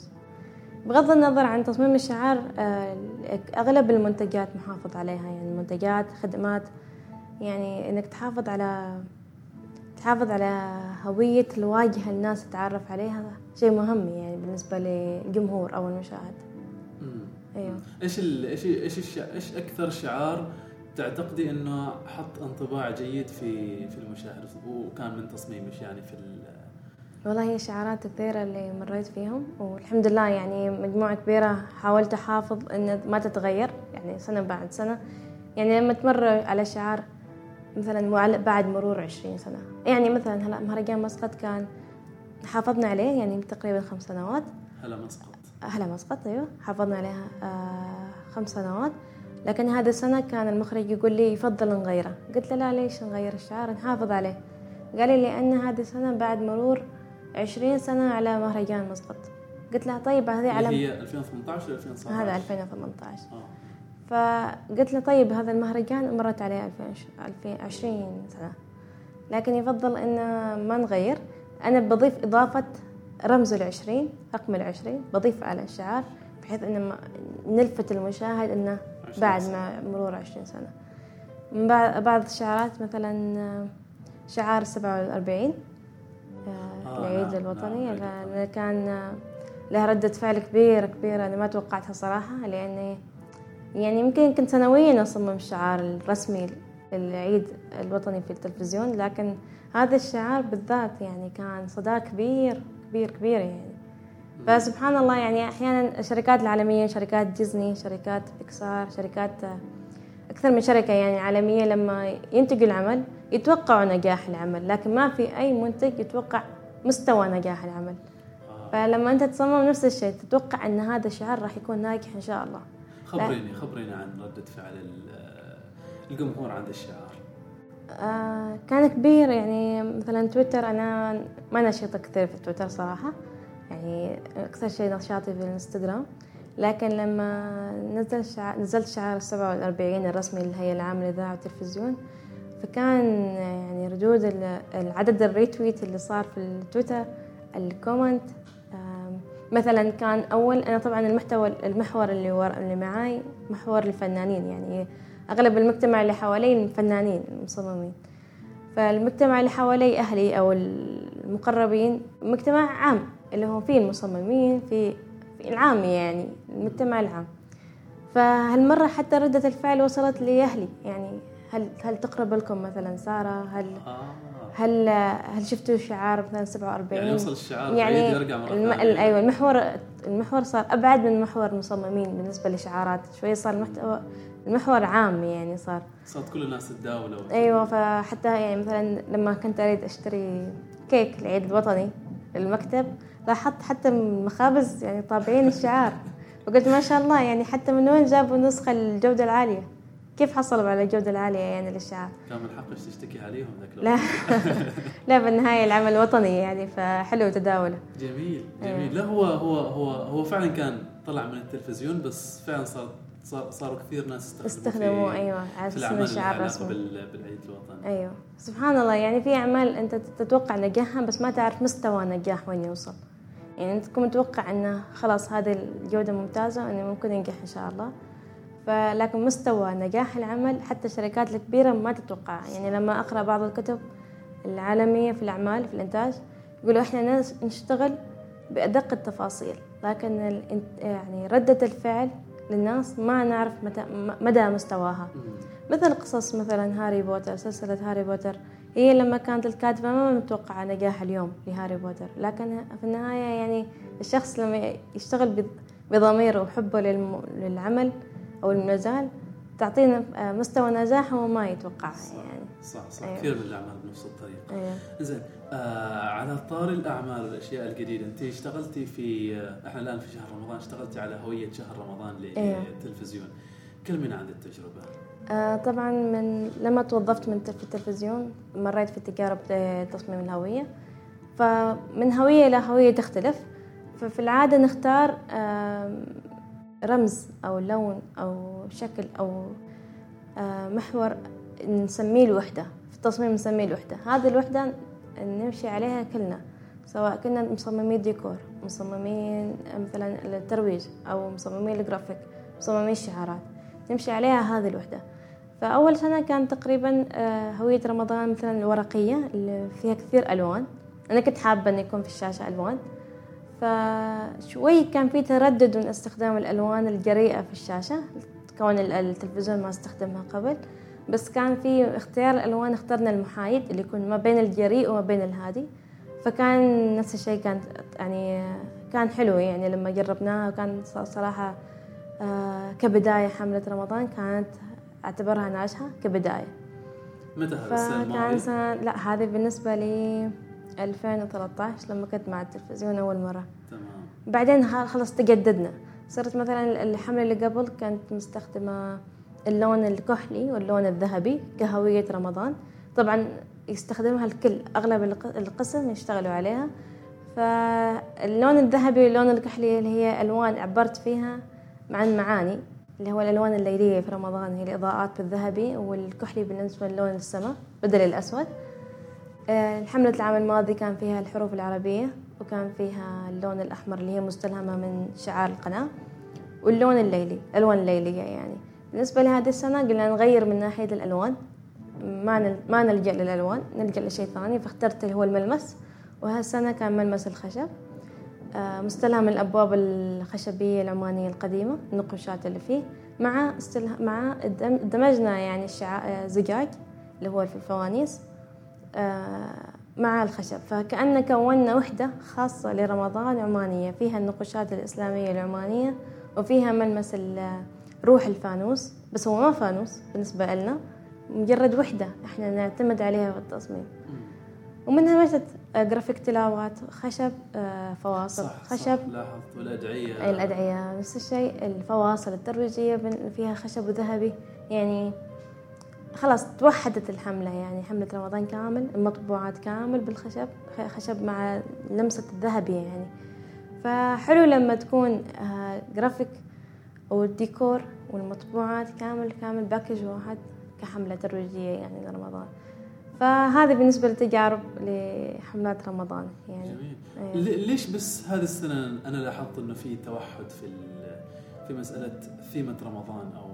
بغض النظر عن تصميم الشعار آه، أغلب المنتجات محافظ عليها يعني منتجات خدمات يعني إنك تحافظ على تحافظ على هوية الواجهة الناس تتعرف عليها شيء مهم يعني بالنسبة للجمهور أو المشاهد. أيوه. إيش ال... إيش إيش. إيش أكثر شعار تعتقدي إنه حط انطباع جيد في في المشاهد؟ وكان من تصميمك يعني في ال... والله هي شعارات كثيرة اللي مريت فيهم والحمد لله يعني مجموعة كبيرة حاولت أحافظ إن ما تتغير يعني سنة بعد سنة. يعني لما تمر على شعار مثلا بعد مرور عشرين سنة. يعني مثلا هلا مهرجان مسقط كان حافظنا عليه يعني تقريبا خمس سنوات. هلا مسقط. هلا مسقط أيوه حافظنا عليها آه خمس سنوات. لكن هذه السنة كان المخرج يقول لي يفضل نغيره. قلت له لا ليش نغير الشعار؟ نحافظ عليه. قال لي لأن هذه السنة بعد مرور عشرين سنة على مهرجان مسقط. قلت له طيب هذه على هي 2018 ولا 2019 هذا 2018 آه. فقلت له طيب هذا المهرجان مرت عليه 2020 سنة. لكن يفضل إن ما نغير. أنا بضيف إضافة رمز العشرين رقم العشرين بضيف على الشعار بحيث إن نلفت المشاهد إنه بعد ما مرور عشرين سنة. من بعض الشعارات مثلا شعار السبعة والأربعين آه، آه، العيد نعم الوطني نعم كان له ردة فعل كبيرة كبيرة أنا ما توقعتها صراحة. لأني يعني يمكن كنت سنويا أصمم الشعار الرسمي للعيد الوطني في التلفزيون لكن هذا الشعار بالذات يعني كان صدى كبير كبير كبير يعني. فسبحان الله يعني أحيانا الشركات العالمية شركات ديزني شركات بيكسار شركات أكثر من شركة يعني عالمية لما ينتجوا العمل يتوقعوا نجاح العمل لكن ما في أي منتج يتوقع مستوى نجاح العمل. آه. فلما أنت تصمم نفس الشيء تتوقع أن هذا الشعار راح يكون ناجح إن شاء الله. خبريني خبريني عن ردة فعل الجمهور عند الشعار. آه كان كبير يعني مثلا تويتر أنا ما نشيطة كثير في تويتر صراحة. يعني أكثر شيء نشاطي في الإنستغرام. لكن لما نزل شعار نزلت شعار السبعة والأربعين الرسمي للهيئة العامة للإذاعة والتلفزيون فكان يعني ردود العدد ال retweet اللي صار في التويتر ال comment مثلا كان أول أنا طبعا المحتوى المحور اللي ور... اللي معاي محور الفنانين يعني أغلب المجتمع اللي حوالي فنانين المصممين. فالمجتمع اللي حوالي أهلي أو المقربين مجتمع عام اللي هو فيه المصممين في, العام يعني المجتمع العام فهالمرة حتى ردة الفعل وصلت لأهلي. يعني هل هل تقرب لكم مثلا سارة؟ هل آه. هل هل شفتوا شعار مثلا 47 يعني يوصل الشعار يعني يرجع مرة الم... أيوه المحور المحور صار أبعد من محور المصممين بالنسبة لشعارات. شوي صار المحتوى المحور عام يعني صار. صارت كل الناس تتداول أيوه فحتى يعني مثلا لما كنت أريد أشتري كيك العيد الوطني للمكتب لاحظت حتى المخابز يعني طابعين الشعار. وقلت ما شاء الله يعني حتى من وين جابوا النسخه الجودة العالية؟ كيف حصلوا على الجودة العالية يعني للشعار؟ كان من حقك تشتكي عليهم ذاك لا. لا بالنهاية العمل وطني يعني فحلو تداوله. جميل جميل. إيه. لا هو هو هو هو فعلا كان طلع من التلفزيون بس فعلا صار صاروا كثير ناس استخدموا استخدموه أيوه على أساس الشعار الرسمي بالعيد الوطني. أيوه. سبحان الله يعني في أعمال أنت تتوقع نجاحها بس ما تعرف مستوى نجاح وين يوصل. يعني أنت تكون متوقع إنه خلاص هذه الجودة ممتازة وإنه ممكن ينجح إن شاء الله. فلكن مستوى نجاح العمل حتى الشركات الكبيرة ما تتوقع. يعني لما أقرأ بعض الكتب العالمية في الأعمال في الإنتاج يقولوا إحنا نشتغل بأدق التفاصيل. لكن يعني ردة الفعل للناس ما نعرف متى مدى مستواها. مثل قصص مثلا هاري بوتر سلسلة هاري بوتر. هي لما كانت الكاتبة ما متوقعة نجاح اليوم لهاري بوتر لكن في النهاية يعني الشخص لما يشتغل بضميره وحبه للعمل أو المجال تعطينا آه، مستوى نجاح هو ما يتوقعها يعني صح صح أيوة. كثير من الأعمال بنفس الطريقة أيوة. زين آه على طار الأعمال والأشياء الجديدة أنت اشتغلتي في آه إحنا الآن في شهر رمضان اشتغلتي على هوية شهر رمضان للتلفزيون أيوة. كلمينا عن التجربة آه طبعا من لما توظفت من في التلفزيون مريت في التجاره بتصميم الهوية. فمن هوية إلى هوية تختلف. ففي العادة نختار رمز أو لون أو شكل أو آه، محور نسميه الوحدة. في التصميم نسميه الوحدة. هذه الوحدة نمشي عليها كلنا سواء كنا مصممين ديكور مصممين مثلا الترويج أو مصممين الجرافيك مصممين الشعارات. نمشي عليها هذه الوحدة. فأول سنة كان تقريبا آه، هوية رمضان مثلا الورقية اللي فيها كثير ألوان. أنا كنت حابة أن يكون في الشاشة ألوان. فشوي كان في تردد من استخدام الألوان الجريئة في الشاشة كون التلفزيون ما استخدمها قبل. بس كان في اختيار الألوان اخترنا المحايد اللي يكون ما بين الجريء وما بين الهادي. فكان نفس الشيء كان يعني كان حلو يعني لما جربناها كان صراحة آه، كبداية حملة رمضان كانت أعتبرها ناجحة كبداية. متى هذا السنة سنة لا هذه بالنسبة لي 2013 لما كنت مع التلفزيون أول مرة. تمام. بعدين خلص تجددنا. صرت مثلا الحملة اللي قبل كانت مستخدمة اللون الكحلي واللون الذهبي كهوية رمضان. طبعا يستخدمها الكل أغلب القسم يشتغلوا عليها. فاللون الذهبي واللون الكحلي اللي هي ألوان عبرت فيها عن معاني اللي هو الألوان الليلية في رمضان هي الإضاءات بالذهبي والكحلي بالنسبة للون السماء بدل الأسود. آه، الحملة العام الماضي كان فيها الحروف العربية وكان فيها اللون الأحمر اللي هي مستلهمة من شعار القناة واللون الليلي الألوان الليلية يعني. بالنسبة لهذه السنة قلنا نغير من ناحية الألوان. ما ما نلجأ للألوان نلجأ لشيء ثاني فاخترت اللي هو الملمس. وهالسنة كان ملمس الخشب. آه، مستلهم من الأبواب الخشبية العمانية القديمة النقوشات اللي فيه مع استلها مع دمجنا يعني الشعا... زجاج اللي هو في الفوانيس آه، مع الخشب. فكأن كونا وحدة خاصة لرمضان عمانية. فيها النقوشات الإسلامية العمانية وفيها ملمس روح الفانوس. بس هو ما فانوس بالنسبة لنا مجرد وحدة إحنا نعتمد عليها في التصميم. ومنها مشت جرافيك تلاوات خشب آه، فواصل. صح خشب. صح لاحظت والأدعية. أي الأدعية نفس الشيء. الفواصل الترويجية فيها خشب وذهبي. يعني خلاص توحدت الحملة يعني حملة رمضان كامل المطبوعات كامل بالخشب خشب مع لمسة الذهبية يعني. فحلو لما تكون جرافيك آه، والديكور والمطبوعات كامل كامل package واحد كحملة ترويجية يعني لرمضان. فهذه بالنسبة للتجارب لحملات رمضان يعني. جميل. أيوة. ليش بس هذه السنة أنا لاحظت إنه في توحد في في مسألة ثيمة رمضان أو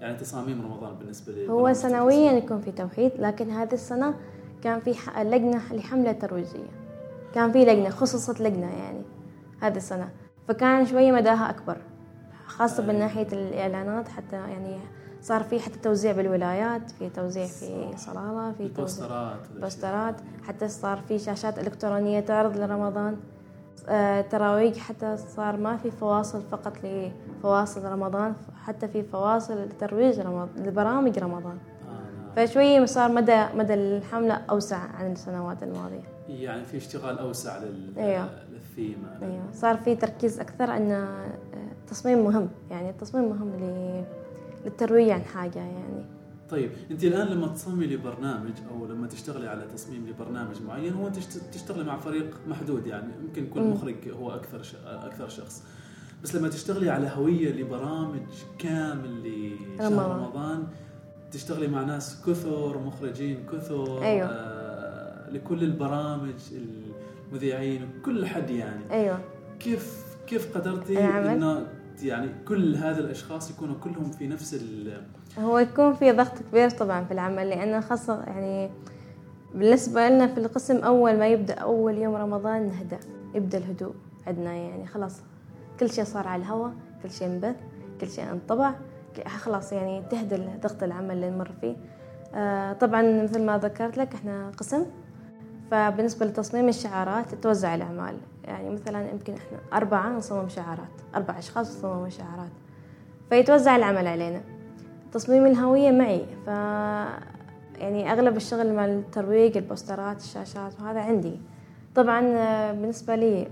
يعني تصاميم رمضان بالنسبة لي؟ هو سنويا يكون في توحيد لكن هذه السنة كان في لجنة لحملة ترويجية. كان في لجنة خصصت لجنة يعني هذه السنة. فكان شوية مداها أكبر خاصة من ناحية الإعلانات حتى يعني صار في حتى توزيع بالولايات في توزيع في صلالة في بوسترات بوسترات. حتى صار في شاشات إلكترونية تعرض لرمضان. آه، تراويح حتى صار ما في فواصل فقط لفواصل رمضان حتى في فواصل لترويج رمضان لبرامج رمضان. آه نعم. فشوي صار مدى مدى الحملة أوسع عن السنوات الماضية. يعني في اشتغال أوسع لل... أيوه. للثيم. أيوه. صار في تركيز أكثر أن التصميم مهم. يعني التصميم مهم للترويج عن حاجة يعني. طيب انت الآن لما تصممي لبرنامج أو لما تشتغلي على تصميم لبرنامج معين هو انت تشتغلي مع فريق محدود يعني يمكن يكون مخرج هو أكثر أكثر شخص. بس لما تشتغلي على هوية لبرامج كامل لشهر رمضان. تشتغلي مع ناس كثر مخرجين كثر أيوه. آه لكل البرامج المذيعين كل حد يعني. أيوه. كيف كيف قدرتي إنه يعني كل هذا الأشخاص يكونوا كلهم في نفس ال هو يكون في ضغط كبير طبعا في العمل لأنه خاصة يعني بالنسبة لنا في القسم أول ما يبدأ أول يوم رمضان نهدأ يبدأ الهدوء عندنا يعني خلاص كل شيء صار على الهواء كل شيء انبث كل شيء انطبع خلاص يعني تهدى ضغط العمل اللي نمر فيه. آه طبعا مثل ما ذكرت لك إحنا قسم فبالنسبة لتصميم الشعارات توزع الأعمال. يعني مثلا يمكن إحنا أربعة نصمم شعارات أربع أشخاص يصممون شعارات. فيتوزع العمل علينا. تصميم الهوية معي. ف يعني أغلب الشغل مع الترويج البوسترات الشاشات وهذا عندي. طبعا آه، بالنسبة لي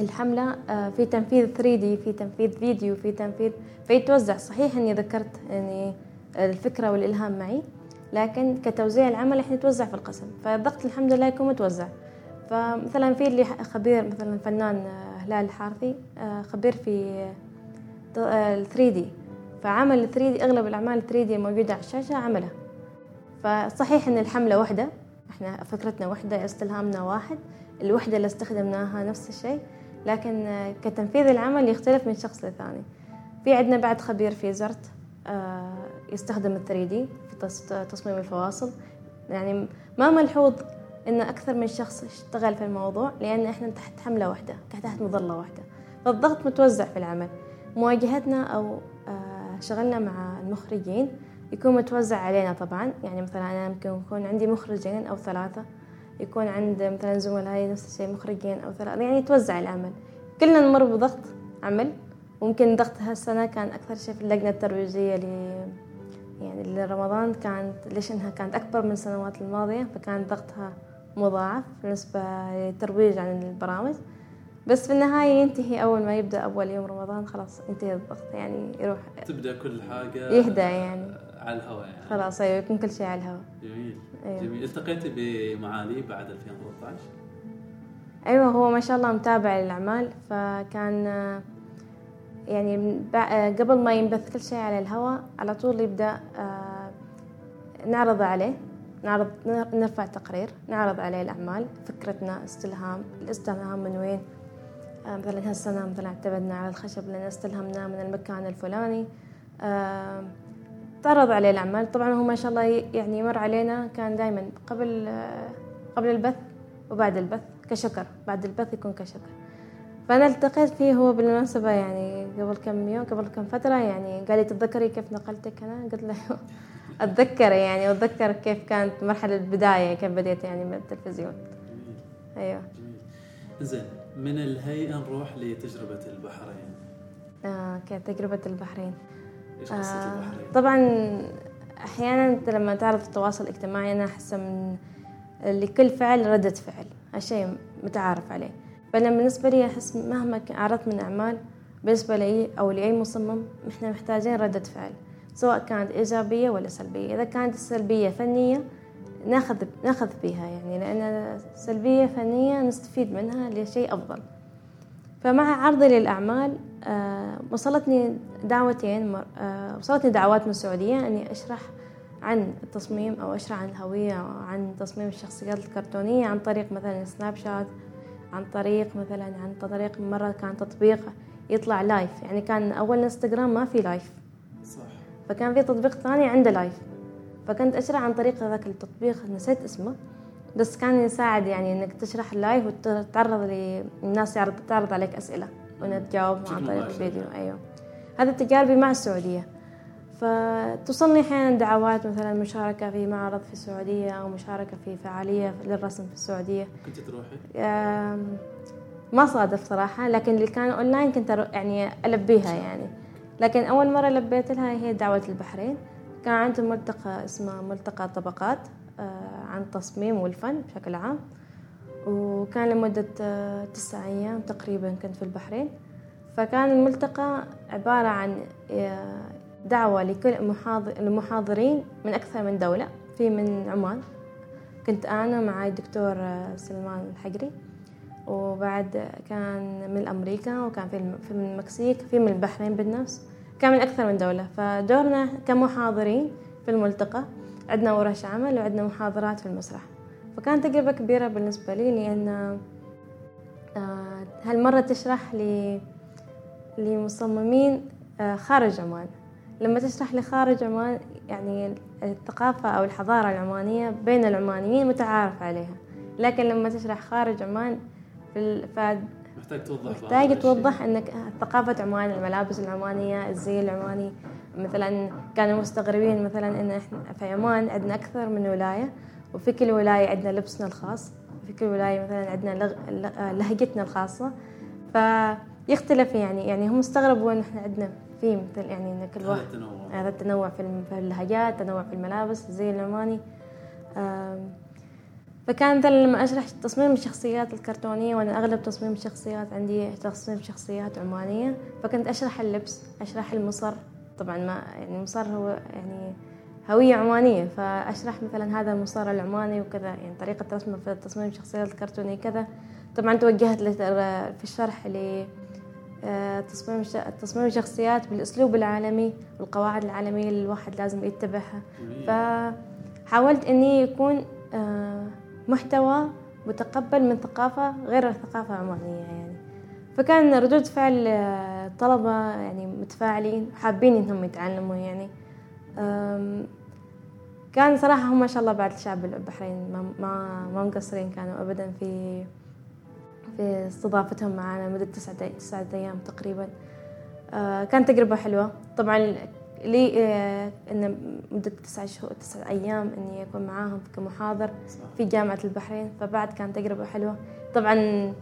الحملة آه، في تنفيذ 3D في تنفيذ فيديو في تنفيذ فيتوزع. صحيح إني ذكرت يعني الفكرة والإلهام معي. لكن كتوزيع العمل إحنا نتوزع في القسم. فالضغط الحمد لله يكون متوزع. فمثلا في اللي خبير مثلا الفنان آه، هلال الحارثي خبير في 3 d. فعمل 3 دي أغلب الأعمال 3 دي الموجوده على الشاشة عملها. فصحيح إن الحملة واحدة إحنا فكرتنا واحدة استلهامنا واحد الوحدة اللي استخدمناها نفس الشيء لكن كتنفيذ العمل يختلف من شخص لثاني في عندنا بعد خبير في زرت آه، يستخدم ال 3 دي في تصميم الفواصل. يعني ما ملحوظ إن أكثر من شخص اشتغل في الموضوع لأن إحنا تحت حملة واحدة تحت مظلة واحدة. فالضغط متوزع في العمل. مواجهتنا أو آه، شغلنا مع المخرجين يكون متوزع علينا طبعا. يعني مثلا أنا ممكن يكون عندي مخرجين أو ثلاثة. يكون عند مثلا زملائي نفس الشيء مخرجين أو ثلاثة. يعني يتوزع العمل. كلنا نمر بضغط عمل. ممكن ضغط هالسنة كان أكثر شيء في اللجنة الترويجية ل يعني لرمضان كانت ليش إنها كانت أكبر من السنوات الماضية؟ فكان ضغطها مضاعف بالنسبة للترويج عن البرامج. بس في النهاية ينتهي أول ما يبدأ أول يوم رمضان خلاص ينتهي الضغط يعني يروح تبدأ كل حاجة يهدى يعني. على الهواء يعني. خلاص أيوة يكون كل شيء على الهواء جميل. أيوة. جميل. التقيتي بمعالي بعد 2013 أيوة هو ما شاء الله متابع للأعمال فكان يعني قبل ما ينبث كل شيء على الهواء على طول يبدأ آه، نعرض عليه نعرض نرفع تقرير نعرض عليه الأعمال فكرتنا استلهام الاستلهام من وين؟ آه، مثلا هالسنة مثلا اعتمدنا على الخشب لأن استلهمناه من المكان الفلاني. آه، تعرض عليه الأعمال. طبعا هو ما شاء الله يعني يمر علينا كان دائما قبل قبل البث وبعد البث كشكر. بعد البث يكون كشكر. فأنا التقيت فيه هو بالمناسبة يعني قبل كم يوم قبل كم فترة يعني قال لي تتذكري كيف نقلتك أنا قلت له أتذكر يعني وأتذكر كيف كانت مرحلة البداية كيف بديت يعني من التلفزيون. أيوه. زين من الهيئة نروح لتجربة البحرين؟ آه كانت تجربة البحرين. إيش قصة آه البحرين؟ طبعا أحيانا أنت لما تعرف التواصل الاجتماعي أنا أحس من لكل فعل ردة فعل هالشيء متعارف عليه. فأنا بالنسبة لي أحس مهما عرضت من أعمال بالنسبة لي أو لأي مصمم إحنا محتاجين ردة فعل سواء كانت إيجابية ولا سلبية. إذا كانت السلبية فنية ناخذ ناخذ بها يعني لأن سلبية فنية نستفيد منها لشيء أفضل. فمع عرضي للأعمال آه، وصلتني دعوتين آه، وصلتني دعوات من السعودية أني أشرح عن التصميم أو أشرح عن الهوية أو عن تصميم الشخصيات الكرتونية عن طريق مثلا سناب شات عن طريق مثلا عن طريق مرة كان تطبيق يطلع live يعني كان أول إنستغرام ما في live صح. فكان في تطبيق ثاني عنده live فكنت أشرح عن طريق ذاك التطبيق نسيت اسمه. بس كان يساعد يعني إنك تشرح ال live وتتعرض للناس يعرض تعرض عليك أسئلة. وإنك تجاوب عن طريق الفيديو أيوه. هذا تجاربي مع السعودية. فتوصلني أحيانا دعوات مثلا مشاركة في معرض في السعودية أو مشاركة في فعالية للرسم في السعودية. كنت تروحي؟ ما صادف صراحة لكن اللي كان أونلاين كنت يعني ألبيها يعني. لكن أول مرة لبيت لها هي دعوة البحرين. كان عندهم ملتقى اسمه ملتقى طبقات آه، عن التصميم والفن بشكل عام. وكان لمدة آه، تسعة أيام تقريبا كنت في البحرين. فكان الملتقى عبارة عن آه، دعوة لكل المحاضرين من أكثر من دولة في من عمان. كنت أنا مع الدكتور سلمان الحقري وبعد كان من أمريكا وكان في في المكسيك في من البحرين بالنفس كان من أكثر من دولة. فدورنا كمحاضرين في الملتقى عندنا ورش عمل وعندنا محاضرات في المسرح. فكانت تجربة كبيرة بالنسبة لي لأن آه، هالمرة تشرح لي لمصممين آه، خارج عمان. لما تشرح لي خارج عمان يعني الثقافة أو الحضارة العمانية بين العمانيين متعارف عليها. لكن لما تشرح خارج عمان في. محتاج توضح محتاج توضح إنك ثقافة عمان الملابس العمانية الزي العماني. مثلا كانوا مستغربين مثلا إن إحنا في عمان عندنا أكثر من ولاية وفي كل ولاية عندنا لبسنا الخاص. في كل ولاية مثلا عندنا لغ... لهجتنا الخاصة. فيختلف يعني يعني هم استغربوا إن إحنا عندنا في مثل يعني إن كل واحد هذا التنوع. في اللهجات تنوع في الملابس زي العماني فكان مثلا لما أشرح تصميم الشخصيات الكرتونية وأنا أغلب تصميم الشخصيات عندي تصميم شخصيات عمانية فكنت أشرح اللبس أشرح المصر. طبعا ما يعني المصر هو يعني هوية عمانية فأشرح مثلا هذا المصر العماني وكذا يعني طريقة رسم في تصميم الشخصيات الكرتونية كذا. طبعا توجهت في الشرح تصميم تصميم الشخصيات بالأسلوب العالمي والقواعد العالمية اللي الواحد لازم يتبعها. فحاولت إني يكون آه، محتوى متقبل من ثقافة غير الثقافة العمانية يعني. فكان ردود فعل الطلبه آه، يعني متفاعلين حابين إنهم يتعلموا يعني. كان صراحة هم ما شاء الله بعد الشعب البحرين ما ما مقصرين كانوا أبدا في في استضافتهم معنا مدة تسعة تسعة أيام تقريبا. آه، كانت تجربة حلوة. طبعا لي آه، إن مدة تسعة شهور تسعة أيام إني أكون معاهم كمحاضر في جامعة البحرين فبعد كانت تجربة حلوة. طبعا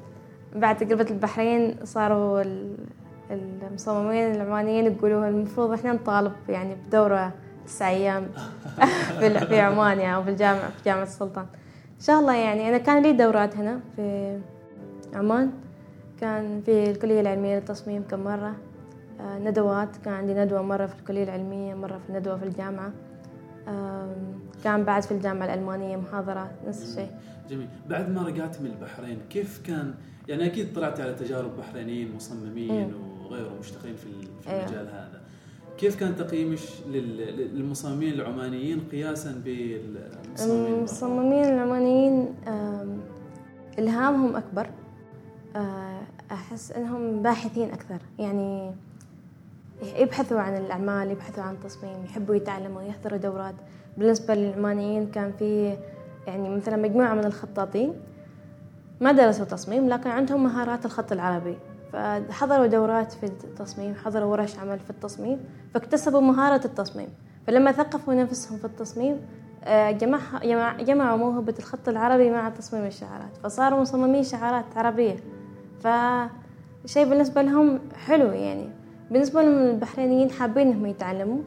بعد تجربة البحرين صاروا المصممين العمانيين يقولوا المفروض إحنا نطالب يعني بدورة تسع أيام في عمان يعني أو في الجامعة في جامعة السلطان. إن شاء الله يعني أنا كان لي دورات هنا في عمان. كان في الكلية العلمية للتصميم كم مرة. آه، ندوات. كان عندي ندوة مرة في الكلية العلمية مرة في ندوة في الجامعة. كان بعد في الجامعة الألمانية محاضرات نفس الشيء. جميل. بعد ما رجعت من البحرين كيف كان؟ يعني أكيد طلعت على تجارب بحرينيين مصممين وغيره مشتغلين في أيوه. المجال. هذا. كيف كان تقييمك للمصممين العمانيين قياسا بالمصممين المصممين العمانيين إلهامهم أكبر. آه، أحس أنهم باحثين أكثر. يعني يبحثوا عن الأعمال يبحثوا عن التصميم يحبوا يتعلموا يحضروا دورات. بالنسبة للعمانيين كان في يعني مثلا مجموعة من الخطاطين ما درسوا تصميم لكن عندهم مهارات الخط العربي. فحضروا دورات في التصميم حضروا ورش عمل في التصميم فاكتسبوا مهارة التصميم. فلما ثقفوا نفسهم في التصميم آه، جمعوا موهبة الخط العربي مع تصميم الشعارات. فصاروا مصممين شعارات عربية. فشيء بالنسبة لهم حلو يعني. بالنسبة لهم البحرينيين حابين إنهم يتعلموا.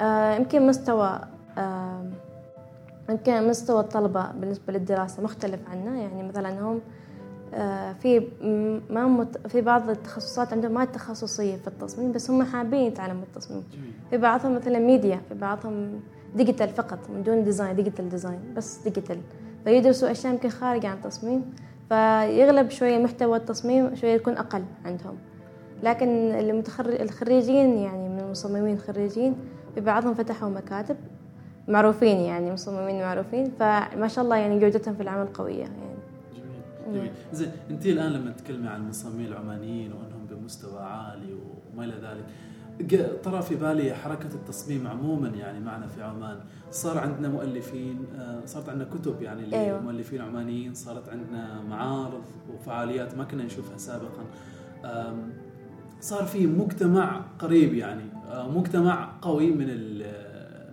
آه، يمكن مستوى آه، يمكن مستوى الطلبة بالنسبة للدراسة مختلف عنا يعني مثلا هم آه، في ما مت... في بعض التخصصات عندهم ما تخصصية في التصميم بس هم حابين يتعلموا التصميم. في بعضهم مثلا ميديا في بعضهم digital فقط من دون design digital design بس digital فيدرسوا أشياء يمكن خارجة عن التصميم. فيغلب شوية محتوى التصميم شوية يكون أقل عندهم. لكن الخريجين يعني من المصممين الخريجين في بعضهم فتحوا مكاتب معروفين يعني مصممين معروفين فما شاء الله يعني جودتهم في العمل قوية يعني. جميل زين انت الآن لما تتكلمي عن المصممين العمانيين وأنهم بمستوى عالي وما إلى ذلك طرى في بالي حركة التصميم عموما يعني معنا في عمان. صار عندنا مؤلفين آه، صارت عندنا كتب يعني أيوة. لمؤلفين عمانيين صارت عندنا معارض وفعاليات ما كنا نشوفها سابقا. صار في مجتمع قريب يعني آه، مجتمع قوي من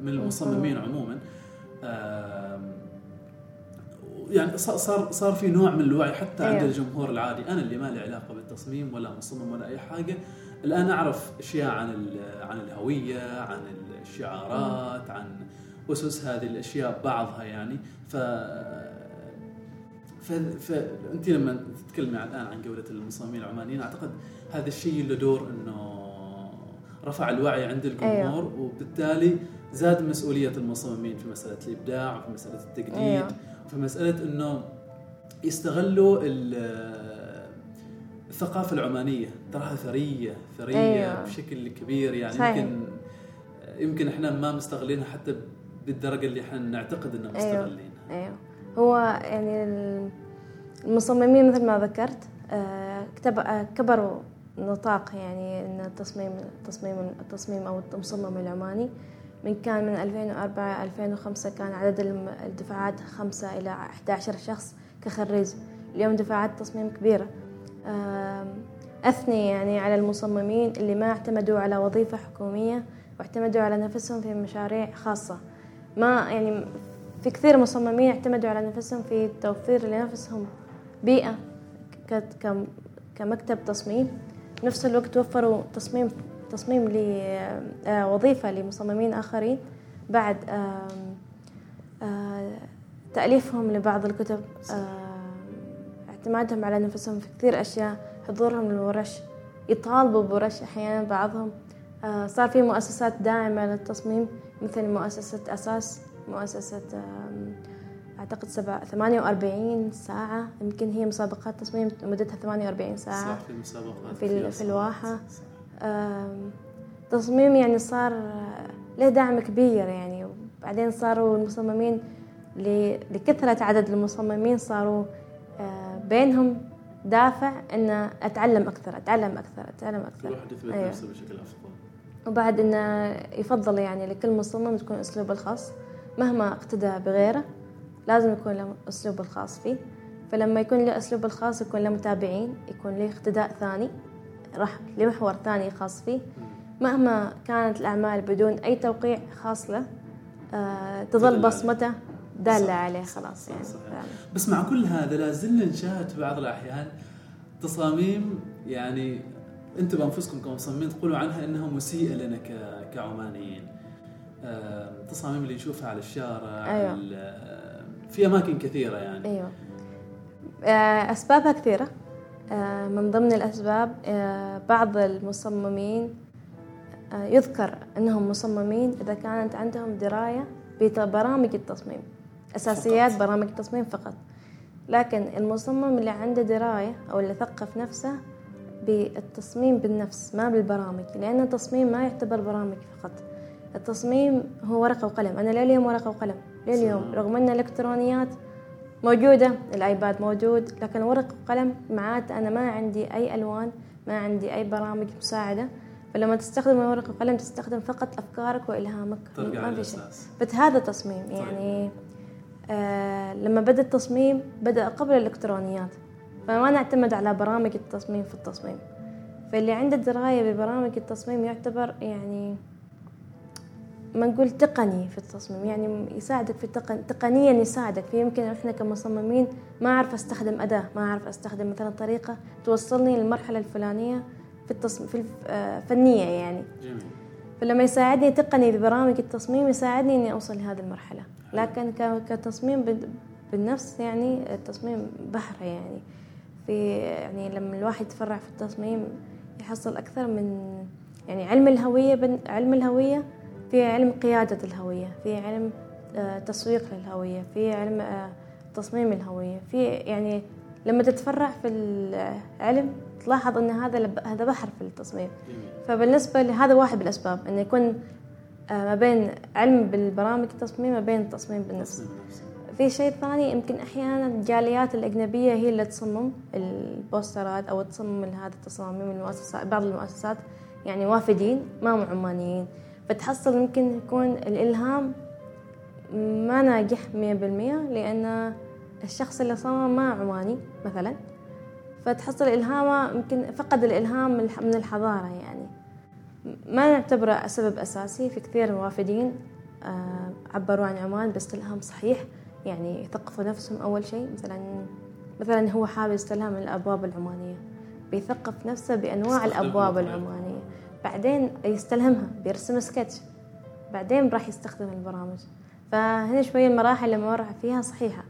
من المصممين عموما. يعني صار صار في نوع من الوعي حتى عند أيوة. الجمهور العادي. أنا اللي ما لي علاقة بالتصميم ولا مصمم ولا أي حاجة. الآن اعرف أشياء عن عن الهوية عن الشعارات عن أسس هذه الأشياء بعضها يعني ف فانت لما تتكلمي الآن عن جوده المصممين العمانيين أعتقد هذا الشيء له دور إنه رفع الوعي عند الجمهور أيوه. وبالتالي زاد مسؤولية المصممين في مسألة الإبداع وفي مسألة التجديد أيوه. في مسألة إنه يستغلوا الثقافة العمانية تراها ثرية ثرية أيوه. بشكل كبير يعني صحيح. يمكن يمكن إحنا ما مستغلينها حتى بالدرجة اللي إحنا نعتقد إننا أيوه. مستغلينها أيوه هو يعني المصممين مثل ما ذكرت آه، آه، كبروا نطاق يعني إن التصميم التصميم التصميم أو المصمم العماني من كان من 2004 2005 كان عدد الدفعات خمسة إلى 11 شخص كخريج اليوم دفعات تصميم كبيرة أثني يعني على المصممين اللي ما اعتمدوا على وظيفة حكومية واعتمدوا على نفسهم في مشاريع خاصة. ما يعني في كثير مصممين اعتمدوا على نفسهم في توفير لنفسهم بيئة كمكتب تصميم. نفس الوقت وفروا تصميم تصميم لوظيفة لمصممين آخرين بعد تأليفهم لبعض الكتب. اعتمادهم على نفسهم في كثير أشياء حضورهم للورش يطالبوا بورش أحيانا بعضهم. صار في مؤسسات داعمة للتصميم مثل مؤسسة أساس مؤسسة أعتقد سبع ثمانية وأربعين ساعة يمكن هي مسابقات تصميم مدتها ثمانية وأربعين ساعة. صح في مسابقات في, في الواحة. تصميم يعني صار له دعم كبير يعني. وبعدين صاروا المصممين لكثرة عدد المصممين صاروا بينهم دافع إن أتعلم أكثر أتعلم أكثر أتعلم أكثر. كل واحد يثبت أيوه. نفسه بشكل أفضل. وبعد إنه يفضل يعني لكل مصمم تكون أسلوبه الخاص. مهما اقتدى بغيره لازم يكون له أسلوبه الخاص فيه. فلما يكون له أسلوبه الخاص يكون له متابعين يكون له اقتداء ثاني راح لمحور ثاني خاص فيه. مهما كانت الأعمال بدون أي توقيع خاص له آه تظل بصمته دالة عليه خلاص يعني. صح. صح. بس مع كل هذا لا زلنا نشاهد في بعض الأحيان تصاميم يعني أنتم بأنفسكم كمصممين تقولوا عنها أنها مسيئة لنا كعمانيين. التصاميم اللي نشوفها على الشارع أيوة. في أماكن كثيرة يعني. أيوة. آه أسبابها كثيرة. آه من ضمن الأسباب آه بعض المصممين يذكر أنهم مصممين إذا كانت عندهم دراية ببرامج التصميم. أساسيات فقط. برامج التصميم فقط. لكن المصمم اللي عنده دراية أو اللي ثقف نفسه بالتصميم بالنفس ما بالبرامج. لأن التصميم ما يعتبر برامج فقط. التصميم هو ورقة وقلم. أنا لليوم ورقة وقلم. لليوم. رغم أن الإلكترونيات موجودة الآيباد موجود لكن ورقة وقلم معناته أنا ما عندي أي ألوان ما عندي أي برامج مساعدة. فلما تستخدم الورقة والقلم تستخدم فقط أفكارك وإلهامك. ما في شيء. فهذا تصميم. طيب. يعني آه لما بدأ التصميم بدأ قبل الإلكترونيات. فما نعتمد على برامج التصميم في التصميم. فاللي عنده دراية ببرامج التصميم يعتبر يعني ما نقول تقني في التصميم يعني يساعدك في التقن تقنيا يساعدك. يمكن إحنا كمصممين ما أعرف أستخدم أداة ما أعرف أستخدم مثلا طريقة توصلني للمرحلة الفلانية في التصميم في الفنية آه، يعني. جميل. فلما يساعدني تقني ببرامج التصميم يساعدني إني أوصل لهذه المرحلة. لكن كتصميم بالنفس يعني التصميم بحر يعني. في يعني لما الواحد يتفرع في التصميم يحصل أكثر من يعني علم الهوية علم الهوية في علم قيادة الهوية في علم آه، تسويق للهوية في علم آه، تصميم الهوية. في يعني لما تتفرع في العلم تلاحظ إن هذا هذا بحر في التصميم. فبالنسبة لهذا واحد من الاسباب إنه يكون آه، ما بين علم بالبرامج التصميم ما بين التصميم بالنفس. في شيء ثاني يمكن أحيانا الجاليات الأجنبية هي اللي تصمم البوسترات أو تصمم هذه التصاميم المؤسسات بعض المؤسسات يعني وافدين ما هم عمانيين. فتحصل يمكن يكون الإلهام ما ناجح مية بالمية لأن الشخص اللي صمم ما عماني مثلا. فتحصل إلهامه يمكن فقد الإلهام من الحضارة يعني. ما نعتبره سبب أساسي في كثير من الوافدين آه، عبروا عن عمان باستلهام صحيح يعني يثقفوا نفسهم أول شيء. مثلا مثلا هو حابب يستلهم من الأبواب العمانية بيثقف نفسه بأنواع الأبواب العمانية. بعدين يستلهمها بيرسم سكتش. بعدين راح يستخدم البرامج. فهنا شوية المراحل اللي مر فيها صحيحة.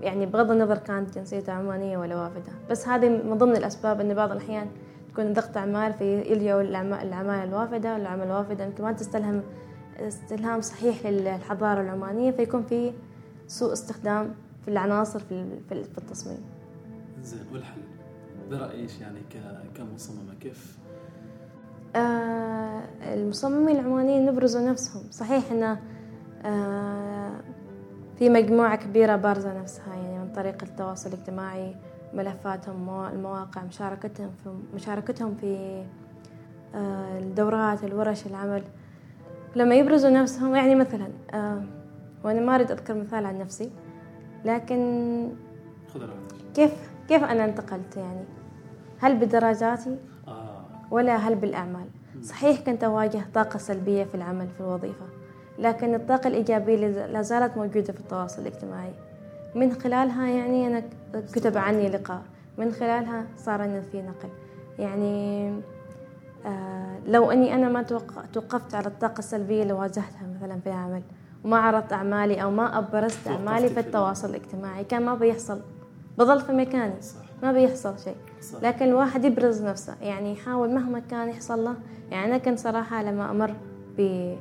يعني بغض النظر كانت جنسيته عمانية ولا وافدة بس هذه من ضمن الأسباب أن بعض الأحيان تكون ضغط أعمال فيلجأوا الأعمال الوافدة والأعمال الوافدة يمكن ما تستلهم استلهام صحيح للحضارة العمانية فيكون في سوء استخدام في العناصر في في التصميم. زين والحل برأيك يعني كمصممة كيف؟ آه المصممين العمانيين نبرزوا نفسهم صحيح إنه آه في مجموعة كبيرة بارزة نفسها يعني من طريق التواصل الاجتماعي ملفاتهم المواقع مشاركتهم في مشاركتهم في آه، الدورات الورش العمل. لما يبرزوا نفسهم يعني مثلا آه، وأنا ما أريد أذكر مثال عن نفسي لكن كيف كيف أنا انتقلت يعني؟ هل بدرجاتي؟ آه. ولا هل بالأعمال؟ صحيح كنت أواجه طاقة سلبية في العمل في الوظيفة. لكن الطاقة الإيجابية لا زالت موجودة في التواصل الاجتماعي. من خلالها يعني أنا كتب عني لقاء. من خلالها صار أن في نقل. يعني آه لو أني أنا ما توقفت على الطاقة السلبية اللي واجهتها مثلا في العمل وما عرضت أعمالي أو ما أبرزت أعمالي في التواصل الاجتماعي كان ما بيحصل. بظل في مكاني. ما بيحصل شيء. لكن الواحد يبرز نفسه. يعني يحاول مهما كان يحصل له. يعني أنا كنت صراحة لما أمر ب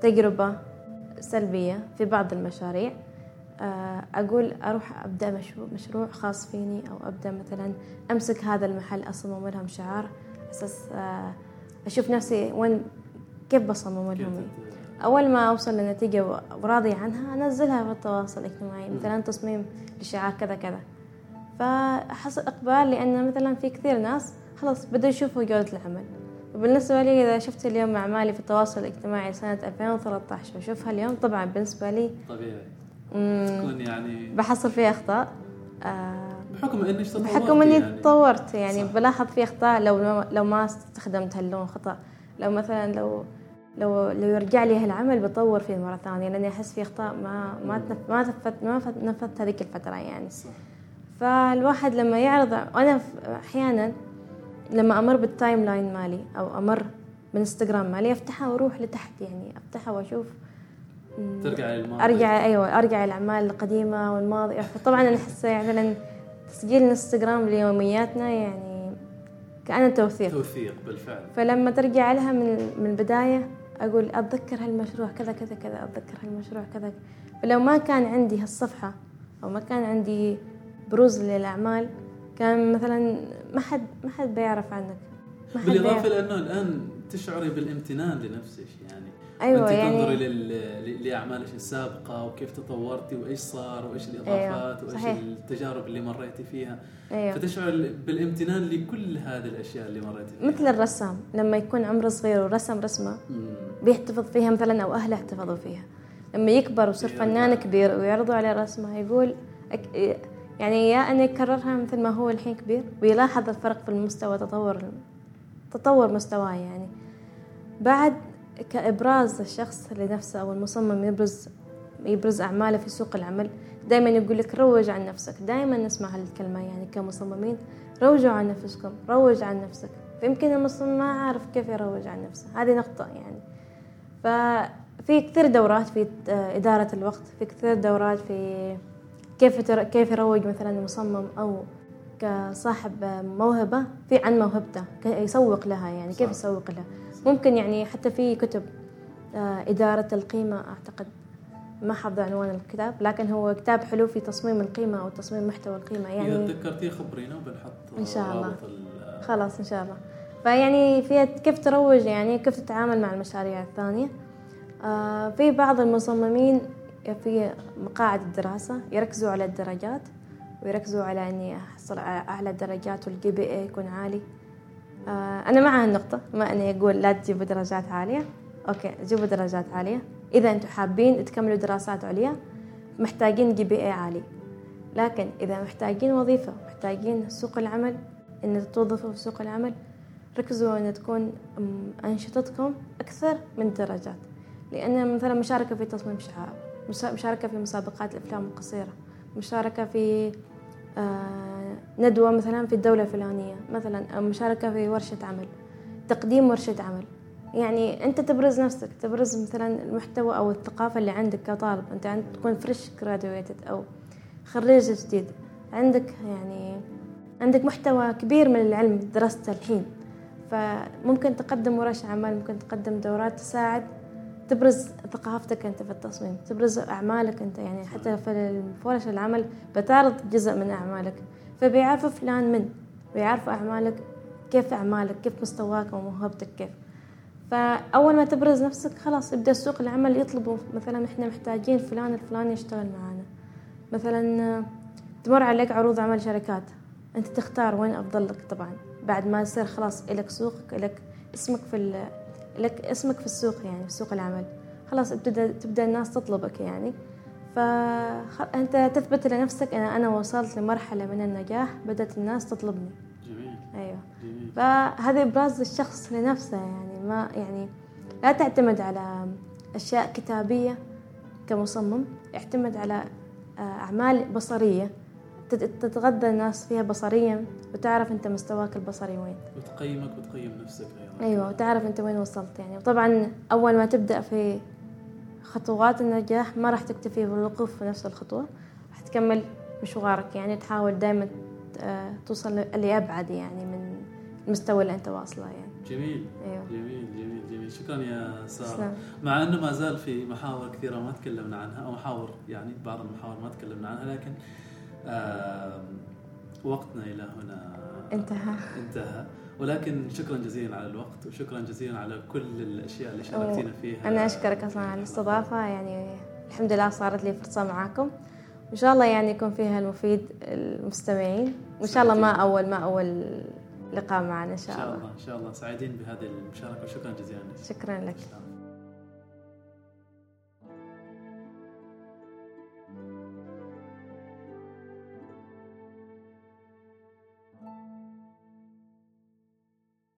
تجربة سلبية في بعض المشاريع. آه، أقول أروح أبدأ مشروع, مشروع خاص فيني أو أبدأ مثلا أمسك هذا المحل أصمم لهم شعار. أساس آه، أشوف نفسي وين كيف بصمم لهم. أول ما أوصل لنتيجة وراضية عنها أنزلها في التواصل الاجتماعي. مثلا تصميم لشعار كذا كذا. فحصل إقبال لأن مثلا في كثير ناس خلاص بدأوا يشوفوا جودة العمل. بالنسبة لي إذا شفت اليوم أعمالي في التواصل الاجتماعي سنة 2013 وأشوفها اليوم طبعا بالنسبة لي طبيعي. تكون يعني بحصل فيها أخطاء. آه، بحكم انك تطورتي بحكم إني يعني. تطورت يعني صح. بلاحظ في أخطاء لو لو ما استخدمت هاللون خطأ. لو مثلا لو لو لو يرجع لي هالعمل بطور فيه مرة ثانية لأني أحس في أخطاء ما ما تنف- ما نفذت ما نفذت- هذيك الفترة يعني. صح. فالواحد لما يعرض أنا ف- أحيانا لما أمر بال timeline مالي أو أمر من انستغرام مالي أفتحها وأروح لتحت يعني أفتحها وأشوف. مم، ترجع للماضي أرجع أيوة أرجع الأعمال القديمة والماضية فطبعا أنا أحس مثلا تسجيل الانستغرام ليومياتنا يعني كأنه توثيق. توثيق بالفعل. فلما ترجع لها من من البداية أقول أتذكر هالمشروع كذا كذا كذا أتذكر هالمشروع كذا. فلو ما كان عندي هالصفحة أو ما كان عندي بروز للأعمال كان مثلا ما حد ما حد بيعرف عنك. ما حد بالإضافة لأنه الآن تشعري بالامتنان لنفسك يعني. أيوة وانت يعني- تنظري لاعمالك السابقة وكيف تطورتي وإيش صار وإيش الإضافات وإيش صحيح. التجارب اللي مريتي فيها. أيوة. فتشعر بالامتنان لكل هذه الأشياء اللي مريتي فيها. مثل الرسام لما يكون عمره صغير ورسم رسمة مم. بيحتفظ فيها مثلا أو أهله احتفظوا فيها. لما يكبر ويصير. فنان كبير ويعرضوا عليه رسمة يقول أك... يعني يا أن يكررها مثل ما هو الحين كبير ويلاحظ الفرق في المستوى تطور تطور مستواه يعني. بعد كإبراز الشخص لنفسه أو المصمم يبرز يبرز أعماله في سوق العمل دائما يقول لك روج عن نفسك دائما نسمع هالكلمة يعني كمصممين روجوا عن نفسكم روج عن نفسك. فيمكن المصمم ما عارف كيف يروج عن نفسه. هذه نقطة يعني. ففي كثير دورات في إدارة الوقت في كثير دورات في كيف تر- كيف يروج مثلا المصمم أو كصاحب موهبة في عن موهبته يسوق لها يعني كيف. يسوق لها ممكن يعني حتى في كتب آه، إدارة القيمة أعتقد ما حافظة عنوان الكتاب لكن هو كتاب حلو في تصميم القيمة أو تصميم محتوى القيمة إذا يعني تذكرتيه خبرينا وبنحط إن شاء الله. خلاص إن شاء الله فيعني فيها كيف تروج يعني كيف تتعامل مع المشاريع الثانية آه في بعض المصممين في مقاعد الدراسة يركزوا على الدرجات ويركزوا على إني أحصل على أعلى الدرجات وال GPA يكون عالي. آه أنا مع هالنقطة ما أني أقول لا تجيبوا درجات عالية. okay جيبوا درجات عالية. إذا أنتم حابين تكملوا دراسات عليا محتاجين GPA عالي. لكن إذا محتاجين وظيفة محتاجين سوق العمل إن توظفوا في سوق العمل ركزوا إن تكون أنشطتكم أكثر من الدرجات لأن مثلا مشاركة في تصميم شعار. مشاركة في مسابقات الأفلام القصيرة. مشاركة في آه، ندوة مثلا في الدولة الفلانية مثلا أو مشاركة في ورشة عمل تقديم ورشة عمل. يعني أنت تبرز نفسك تبرز مثلا المحتوى أو الثقافة اللي عندك كطالب. أنت عند تكون fresh graduated أو خريج جديد. عندك يعني عندك محتوى كبير من العلم درسته الحين. فممكن تقدم ورش عمل ممكن تقدم دورات تساعد. تبرز ثقافتك أنت في التصميم تبرز أعمالك أنت يعني حتى في ورش العمل بتعرض جزء من أعمالك. فبيعرفوا فلان من بيعرفوا أعمالك كيف أعمالك كيف مستواك وموهبتك كيف. فأول ما تبرز نفسك خلاص يبدأ سوق العمل يطلبوا مثلا إحنا محتاجين فلان الفلاني يشتغل معنا. مثلا تمر عليك عروض عمل شركات. أنت تختار وين افضل لك طبعا. بعد ما يصير خلاص لك سوقك لك اسمك في لك اسمك في السوق يعني في سوق العمل. خلاص تبدا تبدأ الناس تطلبك يعني. فانت تثبت لنفسك إن أنا وصلت لمرحلة من النجاح بدأت الناس تطلبني. جميل. أيوه. جميل. فهذا إبراز الشخص لنفسه يعني ما يعني لا تعتمد على أشياء كتابية كمصمم اعتمد على آه، أعمال بصرية. تتغذى الناس فيها بصريا وتعرف أنت مستواك البصري وين. وتقيمك وتقيم نفسك أيضا. أيوه وتعرف أنت وين وصلت يعني. وطبعا أول ما تبدأ في خطوات النجاح ما راح تكتفي بالوقوف في نفس الخطوة راح تكمل مشوارك يعني. تحاول دائما توصل لأبعد يعني من المستوى اللي أنت واصله يعني. جميل. أيوه. جميل جميل جميل. شكرا يا سارة. تسلم. مع إنه ما زال في محاور كثيرة ما تكلمنا عنها أو محاور يعني بعض المحاور ما تكلمنا عنها لكن وقتنا إلى هنا انتهى. انتهى. ولكن شكرا جزيلا على الوقت وشكرا جزيلا على كل الأشياء اللي شاركتينا فيها. أنا أشكرك أصلا على الاستضافة. يعني الحمد لله صارت لي فرصة معاكم. وإن شاء الله يعني يكون فيها المفيد المستمعين. وإن شاء الله ما أول ما أول لقاء معنا إن شاء, إن شاء الله. إن شاء الله. سعيدين بهذه المشاركة. وشكرا جزيلا. شكرا لك.